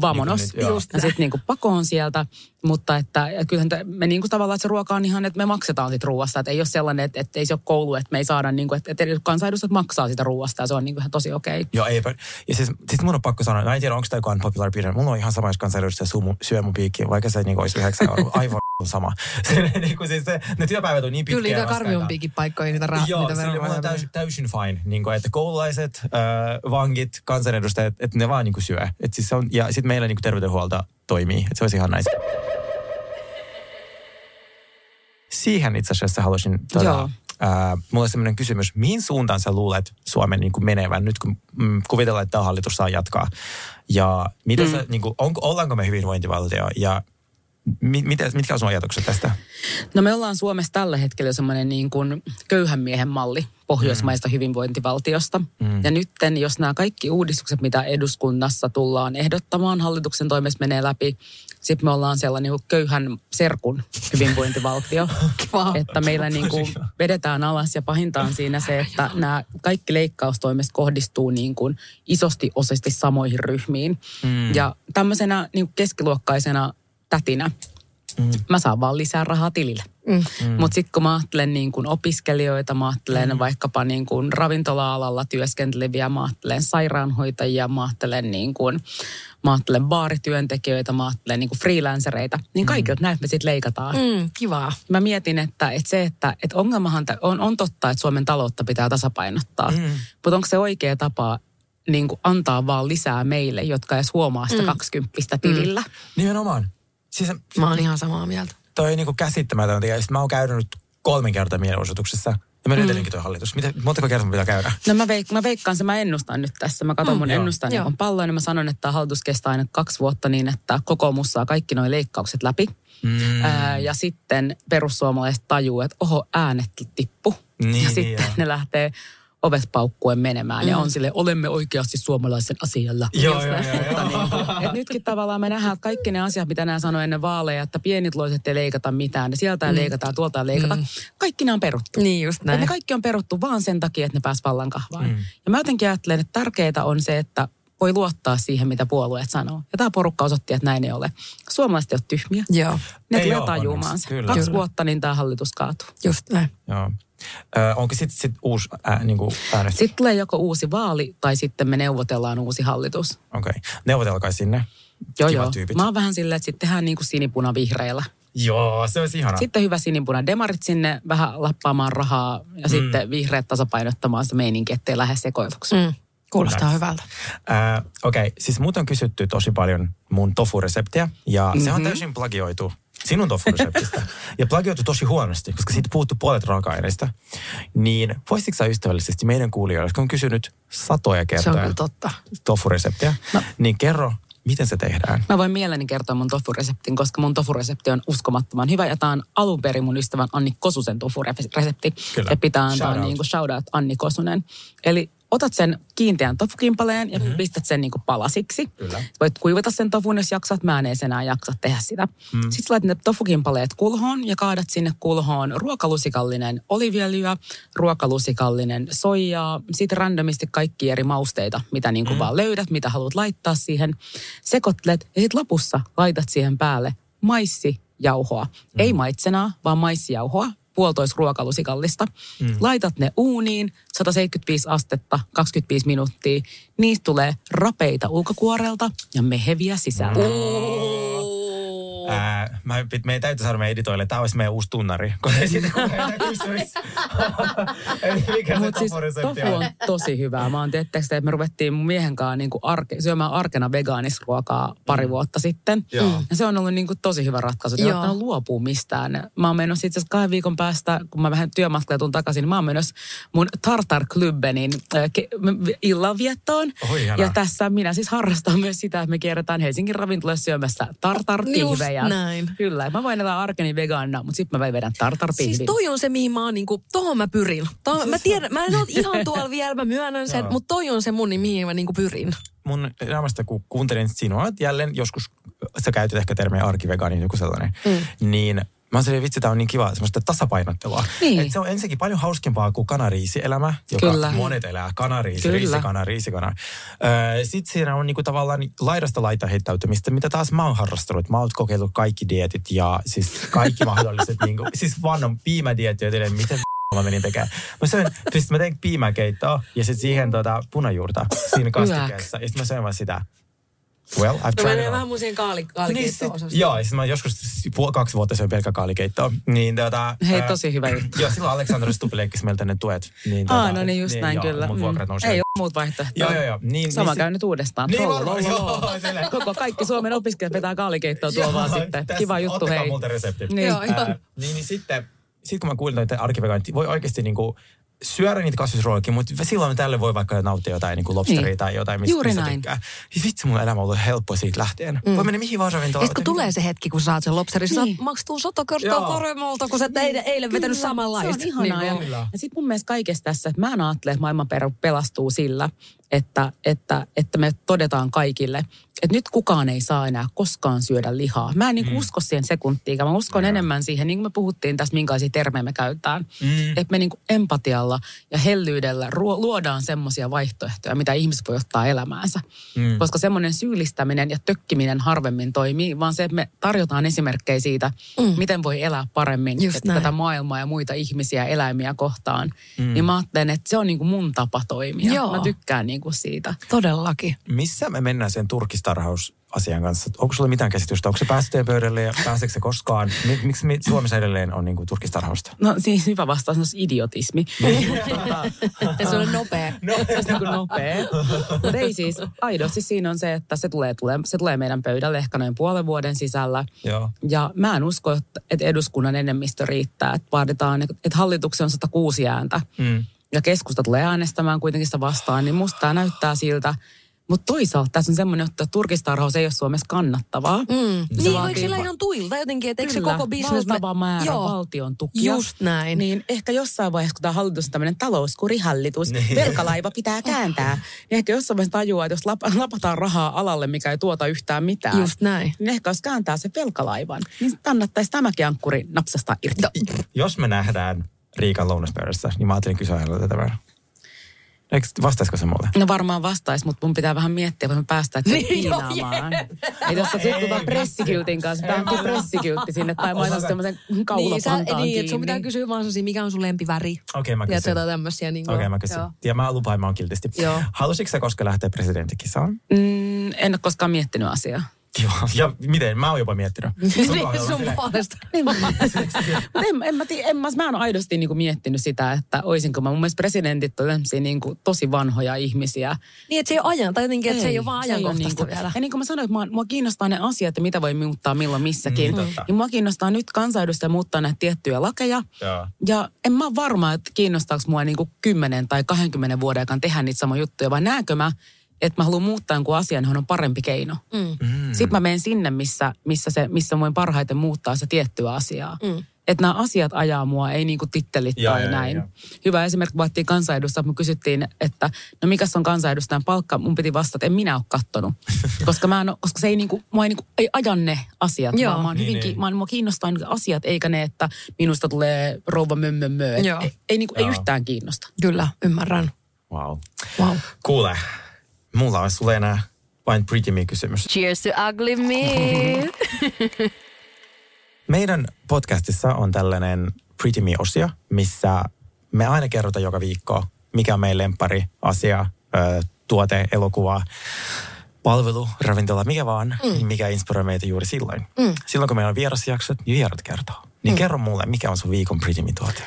Speaker 2: vamonos.
Speaker 3: Niin nyt, joo.
Speaker 2: ja sitten niin pako on sieltä. Mutta että ja kyllähän te, me niin kuin tavallaan, että se ruoka on ihan, että me maksetaan siitä ruoasta. Että ei ole sellainen, että, että ei se ole koulu, että me ei saada, niin kuin, että, että kansanedustajat maksaa sitä ruoasta ja se on niin kuin ihan tosi okei. Okay.
Speaker 3: Joo, ei. Ja siis, siis mun on pakko sanoa, mä en tiedä, onko tämä joku unpopular piirre. Mulla on ihan sama, jos kansanedustaja syö mun, piikkiin, vaikka se niinku olisi 9 euroa. Aivan sama. Se, niinku, siis se, ne työpäivät on niin pitkiä.
Speaker 6: Kyllä niitä karviumpiakin paikkoja, niitä, ra-
Speaker 3: Joo,
Speaker 6: niitä
Speaker 3: mulla on
Speaker 6: verorahoja.
Speaker 3: täysin, täysin fine. Niin kuin, että koululaiset, äh, vangit, kansanedustajat, että ne vaan niin kuin syö. Et siis se on, ja sitten meillä niin kuin terveydenhuolto toimii. Että se olisi ihan nice. Siihen itse asiassa haluaisin tuota,
Speaker 2: Joo.
Speaker 3: äh, mulla on sellainen kysymys. Mihin suuntaan sä luulet Suomen niin kuin menevän nyt, kun mm, kuvitellaan, että tämä hallitus saa jatkaa? Ja mitä mm. sä, niin kuin, onko, ollaanko me hyvinvointivaltio? Ja mi, mitä, mitkä on sun ajatukset tästä?
Speaker 2: No me ollaan Suomessa tällä hetkellä semmoinen niin kuin köyhän miehen malli pohjoismaista mm. hyvinvointivaltiosta. Mm. Ja nytten, jos nämä kaikki uudistukset, mitä eduskunnassa tullaan ehdottamaan, hallituksen toimesta menee läpi, sitten me ollaan sellainen niin kuin köyhän serkun hyvinvointivaltio. Että meillä niin kuin vedetään alas ja pahinta on siinä se, että nämä kaikki leikkaustoimesta kohdistuu niin kuin isosti osasti samoihin ryhmiin. Mm. Ja tämmöisenä niin kuin keskiluokkaisena tätinä, mm. mä saan vaan lisää rahaa tilille. Mm. Mutta sitten kun mä ajattelen niin kuin opiskelijoita, mä ajattelen mm. vaikkapa niin kuin ravintola-alalla työskenteleviä, mä ajattelen sairaanhoitajia, mä ajattelen, niin kuin, mä ajattelen baarityöntekijöitä, mä ajattelen niin freelancereita, niin kaikilta mm. näitä me sitten leikataan.
Speaker 6: Mm, kivaa.
Speaker 2: Mä mietin, että, että se, että, että ongelmahan on, on totta, että Suomen taloutta pitää tasapainottaa. Mm. Mutta onko se oikea tapa niin kuin antaa vaan lisää meille, jotka edes huomaa sitä mm. 20 tilillä?
Speaker 3: Nimenomaan. Siis
Speaker 6: Mä oon ihan samaa mieltä.
Speaker 3: toi niinku käsittämätöntä. Ja sit mä oon käynyt nyt kolme kertaa mielenosoituksessa. Ja mä nyt edelleenkin toi hallitus. Mitä, montako kertaa pitää käydä?
Speaker 2: No mä, veik- mä veikkaan se, mä ennustan nyt tässä. Mä katson mun
Speaker 3: joo.
Speaker 2: ennustan
Speaker 6: Joo.
Speaker 2: niin pallon ja mä sanon, että hallitus kestää aina kaksi vuotta niin, että kokoomus saa kaikki nuo leikkaukset läpi. Mm. Ää, ja sitten perussuomalaiset tajuu, että oho, äänet tippu.
Speaker 3: Niin,
Speaker 2: ja
Speaker 3: niin,
Speaker 2: sitten
Speaker 3: joo.
Speaker 2: ne lähtee ovet paukkuen menemään mm. ja on sille olemme oikeasti suomalaisen asialla.
Speaker 3: Joo, joo, joo, joo.
Speaker 2: Niin, et nytkin tavallaan me nähdään, että kaikki ne asiat, mitä nämä sanoi ennen vaaleja, että pienitloiset ei leikata mitään, ja sieltä ei leikata ja tuolta ei leikata, mm. kaikki nämä on peruttu.
Speaker 6: Niin just
Speaker 2: Että
Speaker 6: näin.
Speaker 2: ne kaikki on peruttu vaan sen takia, että ne pääs vallan kahvaan. Mm. Ja mä jotenkin ajattelen, että tärkeää on se, että voi luottaa siihen, mitä puolueet sanoo. Ja tämä porukka osoitti, että näin ei ole. Suomalaiset ei ole tyhmiä.
Speaker 6: Joo,
Speaker 2: Ne
Speaker 3: Ei
Speaker 2: tulee tajumaan. Kaksi
Speaker 6: Kyllä.
Speaker 2: vuotta, niin tämä hallitus kaatuu.
Speaker 6: just näin.
Speaker 3: Joo. Ö, onko sitten sit uusi ää, niinku äänestys?
Speaker 2: Sitten tulee joko uusi vaali tai sitten me neuvotellaan uusi hallitus.
Speaker 3: Okei. Okay. Neuvotelkaa sinne.
Speaker 2: Joo,
Speaker 3: Kivat
Speaker 2: joo.
Speaker 3: tyypit.
Speaker 2: Mä oon vähän silleen, että sitten tehdään niin kuin sinipuna vihreillä.
Speaker 3: Joo, se olisi ihanaa.
Speaker 2: Sitten hyvä sinipuna demarit sinne vähän lappaamaan rahaa ja mm. sitten vihreät tasapainottamaan sitä meininkiä, ettei lähde sekoiluksi. Mm.
Speaker 6: Kuulostaa
Speaker 3: Nice.
Speaker 6: hyvältä.
Speaker 3: Äh, Okei, okay. siis mut on kysytty tosi paljon mun tofu-reseptiä ja mm-hmm. se on täysin plagioitu sinun tofu-reseptistä. ja plagioitu tosi huonosti, koska siitä puuttuu puolet raaka-aineista. Niin voisitko sä ystävällisesti meidän kuulijoille, jotka on kysynyt satoja
Speaker 6: Se on
Speaker 3: kertoja
Speaker 6: kyllä totta.
Speaker 3: tofu-reseptiä, niin kerro, miten se tehdään.
Speaker 2: Mä voin mielelläni kertoa mun tofureseptin, koska mun tofuresepti on uskomattoman hyvä. Ja tää on alun perin mun ystävän Anni Kosusen tofuresepti.
Speaker 3: Kyllä.
Speaker 2: Ja pitää antaa
Speaker 3: Shout out.
Speaker 2: niin kuin shout out Anni Kosunen. Eli otat sen kiinteän tofukimpaleen ja mm-hmm. pistät sen niin kuin palasiksi.
Speaker 3: Kyllä.
Speaker 2: Voit kuivata sen tofun, jos jaksat. Mä en edes enää jaksa tehdä sitä. Mm. Sitten laitat ne tofukimpaleet kulhoon ja kaadat sinne kulhoon ruokalusikallinen oliviöljyä, ruokalusikallinen soijaa, sitten randomisti kaikki eri mausteita, mitä niin kuin mm. vaan löydät, mitä haluat laittaa siihen. Sekoitlet ja sitten lopussa laitat siihen päälle maissijauhoa. Mm. Ei maitsenaa, vaan maissijauhoa puolitoista ruokalusikallista. Mm. Laitat ne uuniin, 175 astetta, 25 minuuttia. Niistä tulee rapeita ulkokuorelta ja meheviä sisältä. Mm.
Speaker 3: Ää, mä, meidän täytyy saada meidän editoille, tämä olisi meidän uusi tunnari, kun ei siitä kukaan kysyisi. Mikä se
Speaker 2: Mutta siis tofu
Speaker 3: on?
Speaker 2: tosi hyvää. Mä oon tietysti, että me ruvettiin mun miehen kanssa niin arke, syömään arkena vegaanisruokaa pari vuotta sitten.
Speaker 3: Joo.
Speaker 2: Ja se on ollut niin kuin tosi hyvä ratkaisu. Ei
Speaker 6: Joo.
Speaker 2: ole ottanut luopua mistään. Mä oon menossa itse asiassa kahden viikon päästä, kun mä vähän työmatkalle tuun takaisin, niin mä oon menossa mun Tartar Clubenin äh, ke- illanviettoon.
Speaker 3: Ihanaa.
Speaker 2: ja tässä minä siis harrastan myös sitä, että me kierretään Helsingin ravintoloissa syömässä tartar-pihvejä.
Speaker 6: Just näin.
Speaker 2: Kyllä, mä voin elää arkeni vegaanina, mutta sitten mä vedän tartar-pihvin.
Speaker 6: Siis toi on se, mihin mä oon niinku, tohon mä pyrin. To, mä tiedän, mä en ole ihan tuolla vielä, mä myönnän sen, mutta toi on se mun, niin mihin mä niinku pyrin.
Speaker 3: mun elämästä, kun kuuntelin sinua, että jälleen joskus, sä käytit ehkä termiä arkivegaani, joku sellainen, mm. niin mä oon silleen, vitsi, tää on niin kiva, semmoista tasapainottelua.
Speaker 2: Niin.
Speaker 3: Et se on ensinnäkin paljon hauskempaa kuin kanariisielämä, joka
Speaker 2: Kyllä.
Speaker 3: monet elää. Kanariisi,
Speaker 2: Kyllä.
Speaker 3: riisikana, riisikana. Öö, Sitten siinä on niinku tavallaan laidasta laita heittäytymistä, mitä taas mä oon harrastanut. Mä oon kokeillut kaikki dietit ja siis kaikki mahdolliset, niinku, siis vaan on piimädietti, joten miten mä menin tekemään. Mä söin, siis mä tein piimäkeittoa ja sitten siihen tota, punajuurta siinä kastikkeessa. Ja sitten mä söin vaan sitä. Well, I've
Speaker 6: No
Speaker 3: tried
Speaker 6: menee
Speaker 3: it
Speaker 6: vähän mun siihen kaali,
Speaker 3: Niin,
Speaker 6: kaalikeitto-osastoon.
Speaker 3: joo, ja siis mä joskus kaksi vuotta söin pelkkä kaalikeittoa. Niin, tota,
Speaker 2: Hei,
Speaker 3: ää,
Speaker 2: tosi hyvä juttu.
Speaker 3: Joo, silloin Aleksandr Stubb leikkisi meiltä ne tuet. Niin,
Speaker 2: Aa, no niin just näin
Speaker 3: joo,
Speaker 2: kyllä.
Speaker 3: Mun vuokrat
Speaker 2: Mm.
Speaker 3: nousi.
Speaker 2: Ei ole muut vaihtoehtoja.
Speaker 3: Joo, joo, joo. Niin,
Speaker 2: Sama
Speaker 3: niin
Speaker 2: käy nyt uudestaan.
Speaker 3: Niin varmaan, joo, silleen.
Speaker 2: Koko kaikki Suomen opiskelijat vetää kaalikeittoa tuolla vaan sitten.
Speaker 3: tässä-
Speaker 2: Kiva juttu,
Speaker 3: ottakaa
Speaker 2: hei.
Speaker 3: multa resepti.
Speaker 2: Niin.
Speaker 6: Joo, joo.
Speaker 3: Niin, niin sitten, sitten kun mä kuulin noita arkivegaanit, voi oikeasti niinku syödä niitä kasvisruokia, mutta silloin tälle voi vaikka nauttia jotain niin kuin lobsteria
Speaker 2: Niin.
Speaker 3: tai jotain, mistä,
Speaker 2: Juuri
Speaker 3: mistä
Speaker 2: näin.
Speaker 3: tykkää. Ja vitsi, mun elämä on ollut helppo siitä lähtien. Mm. Voi mennä mihin vaan ravintolaan.
Speaker 6: Sitten kun tulee se hetki, kun saat sen lobsterin, niin.
Speaker 2: Niin.
Speaker 6: saat makstua sata kertaa paremmalta, kun sä et eilen, eilen vetänyt
Speaker 2: Kyllä,
Speaker 6: samanlaista.
Speaker 2: Se on ihanaa.
Speaker 6: Niin
Speaker 2: ja, sitten mun mielestä kaikessa tässä, että mä en ajattele, että maailman pelastuu sillä, että, että, että me todetaan kaikille, että nyt kukaan ei saa enää koskaan syödä lihaa. Mä en niin mm. usko siihen sekuntiikaan. Mä uskon
Speaker 3: Joo.
Speaker 2: enemmän siihen, niin kuin me puhuttiin tästä, minkälaisia termejä me käytetään.
Speaker 3: Mm.
Speaker 2: Että me niin kuin empatialla ja hellyydellä ruo- luodaan semmoisia vaihtoehtoja, mitä ihmiset voi ottaa elämäänsä.
Speaker 3: Mm.
Speaker 2: Koska semmoinen syyllistäminen ja tökkiminen harvemmin toimii, vaan se, että me tarjotaan esimerkkejä siitä, mm. miten voi elää paremmin
Speaker 6: Just
Speaker 2: että
Speaker 6: näin.
Speaker 2: tätä maailmaa ja muita ihmisiä ja eläimiä kohtaan. Mm. Niin mä ajattelen, että se on niin kuin mun tapa toimia.
Speaker 6: Joo.
Speaker 2: Mä tykkään niin niin kuin siitä.
Speaker 6: Todellakin.
Speaker 3: Missä me mennään sen turkistarhausasian kanssa? Onko sulla mitään käsitystä? Onko se päästöjen pöydälle ja pääseekö se koskaan? Mi- Miksi me Suomessa edelleen on niin kuin turkistarhausta?
Speaker 2: No siis hyvä vastaus on idiotismi.
Speaker 6: Ja se on nopea.
Speaker 2: No. Se olisi niin kuin nopea. Mutta ei siis, aidosti siinä on se, että se tulee, tulee, se tulee meidän pöydälle ehkä noin puolen vuoden sisällä.
Speaker 3: Joo.
Speaker 2: Ja mä en usko, että että eduskunnan enemmistö riittää. Että vaaditaan, että hallituksen on 106 ääntä.
Speaker 3: Mm.
Speaker 2: Ja keskusta tulee äänestämään kuitenkin sitä vastaan. Niin musta tämä näyttää siltä, mutta toisaalta tässä on semmoinen, että turkistarhaus ei ole Suomessa kannattavaa.
Speaker 6: Mm.
Speaker 2: Se
Speaker 6: Niin, eikö sillä
Speaker 2: va-
Speaker 6: ihan tuilta jotenkin, että eikö se koko bisnes...
Speaker 2: valtava määrä
Speaker 6: Joo,
Speaker 2: valtion tukia.
Speaker 6: Just näin.
Speaker 2: Niin ehkä jossain vaiheessa, kun tämä hallitus on tämmöinen talouskurihallitus,
Speaker 3: Niin.
Speaker 2: velkalaiva pitää kääntää, niin ehkä jossain vaiheessa tajuaa, että jos lap- lapataan rahaa alalle, mikä ei tuota yhtään mitään,
Speaker 6: Just näin.
Speaker 2: niin ehkä jos kääntää se velkalaivan, niin kannattaisi tämäkin ankkuri napsastaa irti.
Speaker 6: No.
Speaker 3: Jos me nähdään Riikan lounaspöydässä, niin mä ajattelin kysyä häneltä tätä vähän. Eikö, vastaisiko se mulle?
Speaker 2: No varmaan vastaisi, mutta mun pitää vähän miettiä, voimme päästä että
Speaker 6: Niin, joo,
Speaker 2: piinaamaan. Ei tuossa sutkutaan pressikyltin kanssa, päähänkin pressikyltti sinne tai mä laitan semmoisen
Speaker 6: Niin, sä,
Speaker 2: kaulapantaan
Speaker 6: niin, että sun pitää kysyä vaan sellaisia, mikä on sun lempiväri.
Speaker 3: Okei, mä
Speaker 6: Ja
Speaker 3: kysyn.
Speaker 6: jotain tämmöisiä. Niin
Speaker 3: Okei, mä kysyn. Ja mä lupaan, mä oon kiltisti.
Speaker 6: Joo.
Speaker 3: Halusitko sä koskaan lähteä presidenttikisaan?
Speaker 2: Mm, en ole koskaan miettinyt asiaa.
Speaker 3: Joo. Ja miten? Mä oon jopa miettinyt. Sun kohdalla
Speaker 6: sun puolesta.
Speaker 2: En, Mut en, en, mä, tii- en, mä, mä oon aidosti niinku miettinyt sitä, että oisinko mä. Mun mielestä presidentit on tämmöisiä niinku tosi vanhoja ihmisiä.
Speaker 6: Niin, että se ei ole ajan, tai jotenkin, että se ei ole vaan ajankohtaista
Speaker 2: niinku-
Speaker 6: vielä.
Speaker 2: Ja niin kuin mä sanoin, että mua, mua kiinnostaa ne asiat, että mitä voi muuttaa milloin missäkin.
Speaker 3: Mm, totta.
Speaker 2: niin mua kiinnostaa nyt kansanedustaja muuttaa näitä tiettyjä lakeja.
Speaker 3: Joo.
Speaker 2: Ja en mä ole varma, että kiinnostaako mua niinku 10 tai 20 vuoden aikaan tehdä niitä samoja juttuja, vai näenkö mä, että mä haluan muuttaa jonkun asian, johon on parempi keino.
Speaker 6: Mm.
Speaker 3: Mm.
Speaker 2: Sitten mä menen sinne, missä, missä, se, missä mä voin parhaiten muuttaa se tiettyä asiaa.
Speaker 6: Mm.
Speaker 2: Että nämä asiat ajaa mua, ei niinku tittelit
Speaker 3: Joo,
Speaker 2: tai
Speaker 3: joo,
Speaker 2: näin.
Speaker 3: joo.
Speaker 2: Hyvä esimerkki, kun vaattiin kansanedustajat, me kysyttiin, että no mikä on kansanedustajan palkka, mun piti vastata, että en minä ole kattonut. koska, mä en, koska se ei, niinku, mua ei, niinku, ei aja ne asiat,
Speaker 6: Joo.
Speaker 2: vaan mä oon
Speaker 3: Niin,
Speaker 2: hyvin,
Speaker 3: niin.
Speaker 2: mä mua kiinnostaa ne asiat, eikä ne, että minusta tulee rouva mömmömmö. Et
Speaker 6: Joo.
Speaker 2: Ei, ei, niinku, ei yhtään kiinnosta.
Speaker 6: Kyllä, ymmärrän.
Speaker 3: Wow.
Speaker 6: Wow.
Speaker 3: Kuule, mulla olisi sulle enää vain Pretty Me-kysymys.
Speaker 5: Cheers to ugly me.
Speaker 3: Meidän podcastissa on tällainen Pretty Me-osio, missä me aina kerrotaan joka viikko, mikä on meidän lempari asia, ö, tuote, elokuva, palvelu, ravintola, mikä vaan, mm. mikä inspiroi meitä juuri silloin. Mm. Silloin kun meillä on vierasjaksot, niin vierat kertoo. Niin mm. kerro mulle, mikä on sun viikon Pretty Me-tuote?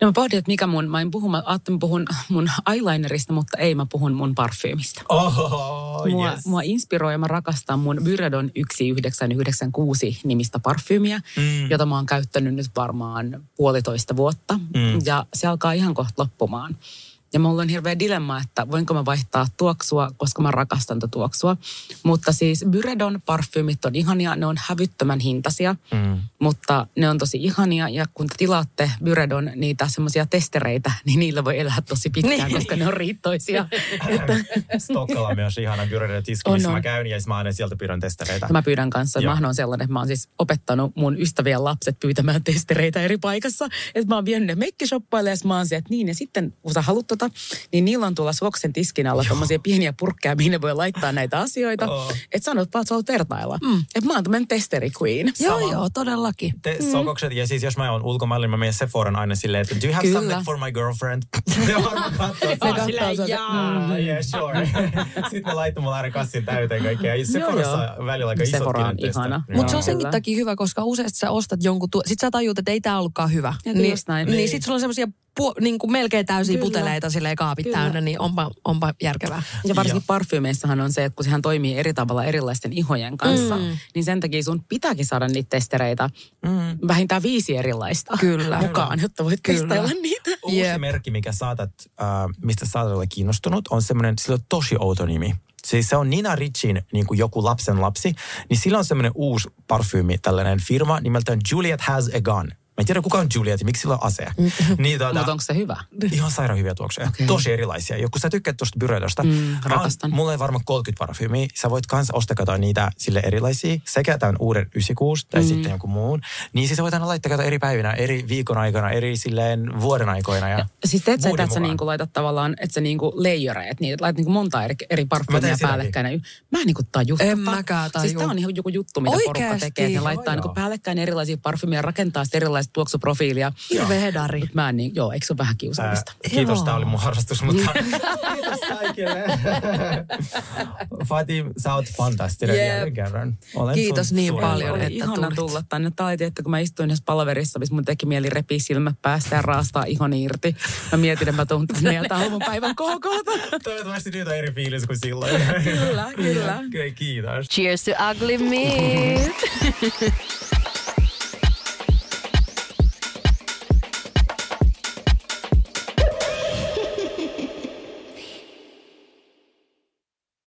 Speaker 2: No mä pohdin, että mikä mun, mä en puhu, mä ajattelin, mä puhun mun eyelinerista, mutta ei, mä puhun mun parfyymistä.
Speaker 3: Oh,
Speaker 2: Mua, mua inspiroi ja mä rakastan mun Byredon 1996 nimistä parfyymiä,
Speaker 3: Mm.
Speaker 2: jota mä oon käyttänyt nyt varmaan puolitoista vuotta.
Speaker 3: Mm.
Speaker 2: Ja se alkaa ihan kohta loppumaan. Ja mulla on hirveä dilemma, että voinko mä vaihtaa tuoksua, koska mä rakastan tätä tuoksua. Mutta siis Byredon parfyymit on ihania, ne on hävyttömän hintaisia,
Speaker 3: Mm.
Speaker 2: mutta ne on tosi ihania. Ja kun te tilaatte Byredon niitä semmoisia testereitä, niin niillä voi elää tosi pitkään,
Speaker 6: Niin.
Speaker 2: koska ne on riittoisia. että,
Speaker 3: Stokkalla on myös ihana Byredo tiski, missä
Speaker 2: on.
Speaker 3: mä käyn ja mä aina sieltä pyydän testereitä.
Speaker 2: Ja mä pyydän kanssa,
Speaker 3: Joo.
Speaker 2: mä on sellainen, että mä oon siis opettanut mun ystävien lapset pyytämään testereitä eri paikassa. Että mä oon vienyt ne meikkishoppaille ja mä oon se, että niin. Ja sitten kun sä haluat tota, niin niillä on tuolla Swoksen tiskin alla tommosia pieniä purkkeja, mihin ne voi laittaa näitä asioita.
Speaker 3: Oo.
Speaker 2: Että sanot vaan, että sä haluat vertailla. Mm. Että mä oon tämmönen testeri queen.
Speaker 6: Joo, joo, todellakin.
Speaker 3: Te sokokset, ja siis jos mä oon ulkomailla, niin mä menen Sephoran aina silleen, että do you have
Speaker 2: Kyllä.
Speaker 3: something for my girlfriend? ne varmaan katsoo.
Speaker 2: Ne katsoo
Speaker 3: silleen,
Speaker 2: sen,
Speaker 3: jaa, yeah, sure. Sitten ne laittoi mulle aina kassin täyteen kaikkea. Ja Sephorassa välillä aika isot
Speaker 2: Sephora on ihana.
Speaker 6: Mutta se on senkin takia hyvä, koska useasti sä ostat jonkun, tuo, sit sä tajuut, että ei tää ollutkaan hyvä.
Speaker 2: Ja
Speaker 6: niin, niin,
Speaker 2: Niin.
Speaker 6: sit sulla on semmosia pu, niin kuin melkein täysiä
Speaker 2: Kyllä.
Speaker 6: puteleita silleen kaapit
Speaker 2: Kyllä.
Speaker 6: täynnä, niin onpa, onpa järkevää.
Speaker 2: Ja varsinkin
Speaker 3: Joo.
Speaker 2: parfyymeissahan on se, että kun sehän toimii eri tavalla erilaisten ihojen kanssa,
Speaker 6: Mm.
Speaker 2: niin sen takia sun pitääkin saada niitä testereitä
Speaker 3: Mm.
Speaker 2: vähintään viisi erilaista
Speaker 6: Kyllä.
Speaker 2: mukaan, jotta voit
Speaker 6: Kyllä.
Speaker 2: testailla niitä.
Speaker 3: Uusi
Speaker 6: Jep.
Speaker 3: merkki, mikä saatat, äh, mistä saatat olla kiinnostunut, on semmoinen, sillä on tosi outo nimi. Siis se on Nina Richin niin kuin joku lapsen lapsi, niin sillä on semmoinen uusi parfyymi, tällainen firma nimeltään Juliet Has a Gun. Mä en tiedä kuka on Juliet ja miksi sillä on ase. niin, tuota,
Speaker 2: Mutta onko se hyvä?
Speaker 3: Ihan sairaan hyviä tuoksuja. Okay. Tosi erilaisia. Ja kun sä tykkäät tuosta Byredosta,
Speaker 2: Mm, rakastan.
Speaker 3: mulla ei varmaan 30 parfyymiä. Sä voit kans ostaa niitä sille erilaisia. Sekä tämän uuden 96 tai mm. sitten jonkun muun. Niin siis sä voit aina laittaa eri päivinä, eri viikon aikana, eri silleen vuoden aikoina. Ja,
Speaker 2: Siis teet sä, että sä niinku laitat tavallaan, että sä niinku leijoreet, niin että laitat niinku monta eri, eri
Speaker 3: sitäkin.
Speaker 2: päällekkäin. Mä en niinku taju
Speaker 6: En mäkään
Speaker 2: Siis
Speaker 6: taju.
Speaker 2: tää on ihan joku juttu, mitä porukka
Speaker 6: Oikeesti?
Speaker 2: tekee. Ne laittaa
Speaker 3: joo.
Speaker 2: niinku päällekkäin erilaisia parfyymiä, rakentaa sitten sellaista tuoksuprofiilia.
Speaker 6: Hirveä hedari.
Speaker 2: Mä en niin, joo, eikö se ole vähän kiusallista?
Speaker 3: Ää, kiitos,
Speaker 6: Joo.
Speaker 3: tämä oli mun harrastus, mutta kiitos kaikille. Fatim, sä oot fantastinen
Speaker 2: Jep.
Speaker 3: jälleen kerran. Olen
Speaker 6: Kiitos
Speaker 3: sun
Speaker 6: niin paljon,
Speaker 2: Oli
Speaker 6: että tulit.
Speaker 2: tulla tänne. Oli, että kun mä istuin yhdessä palaverissa, missä mun teki mieli repiä silmät päästä ja raastaa ihon irti. Mä mietin, että mä tuun tänne ja tää on mun päivän KK.
Speaker 3: Toivottavasti nyt on eri fiilis kuin silloin.
Speaker 2: Kyllä, kyllä.
Speaker 3: Kiitos.
Speaker 5: Cheers to ugly meat.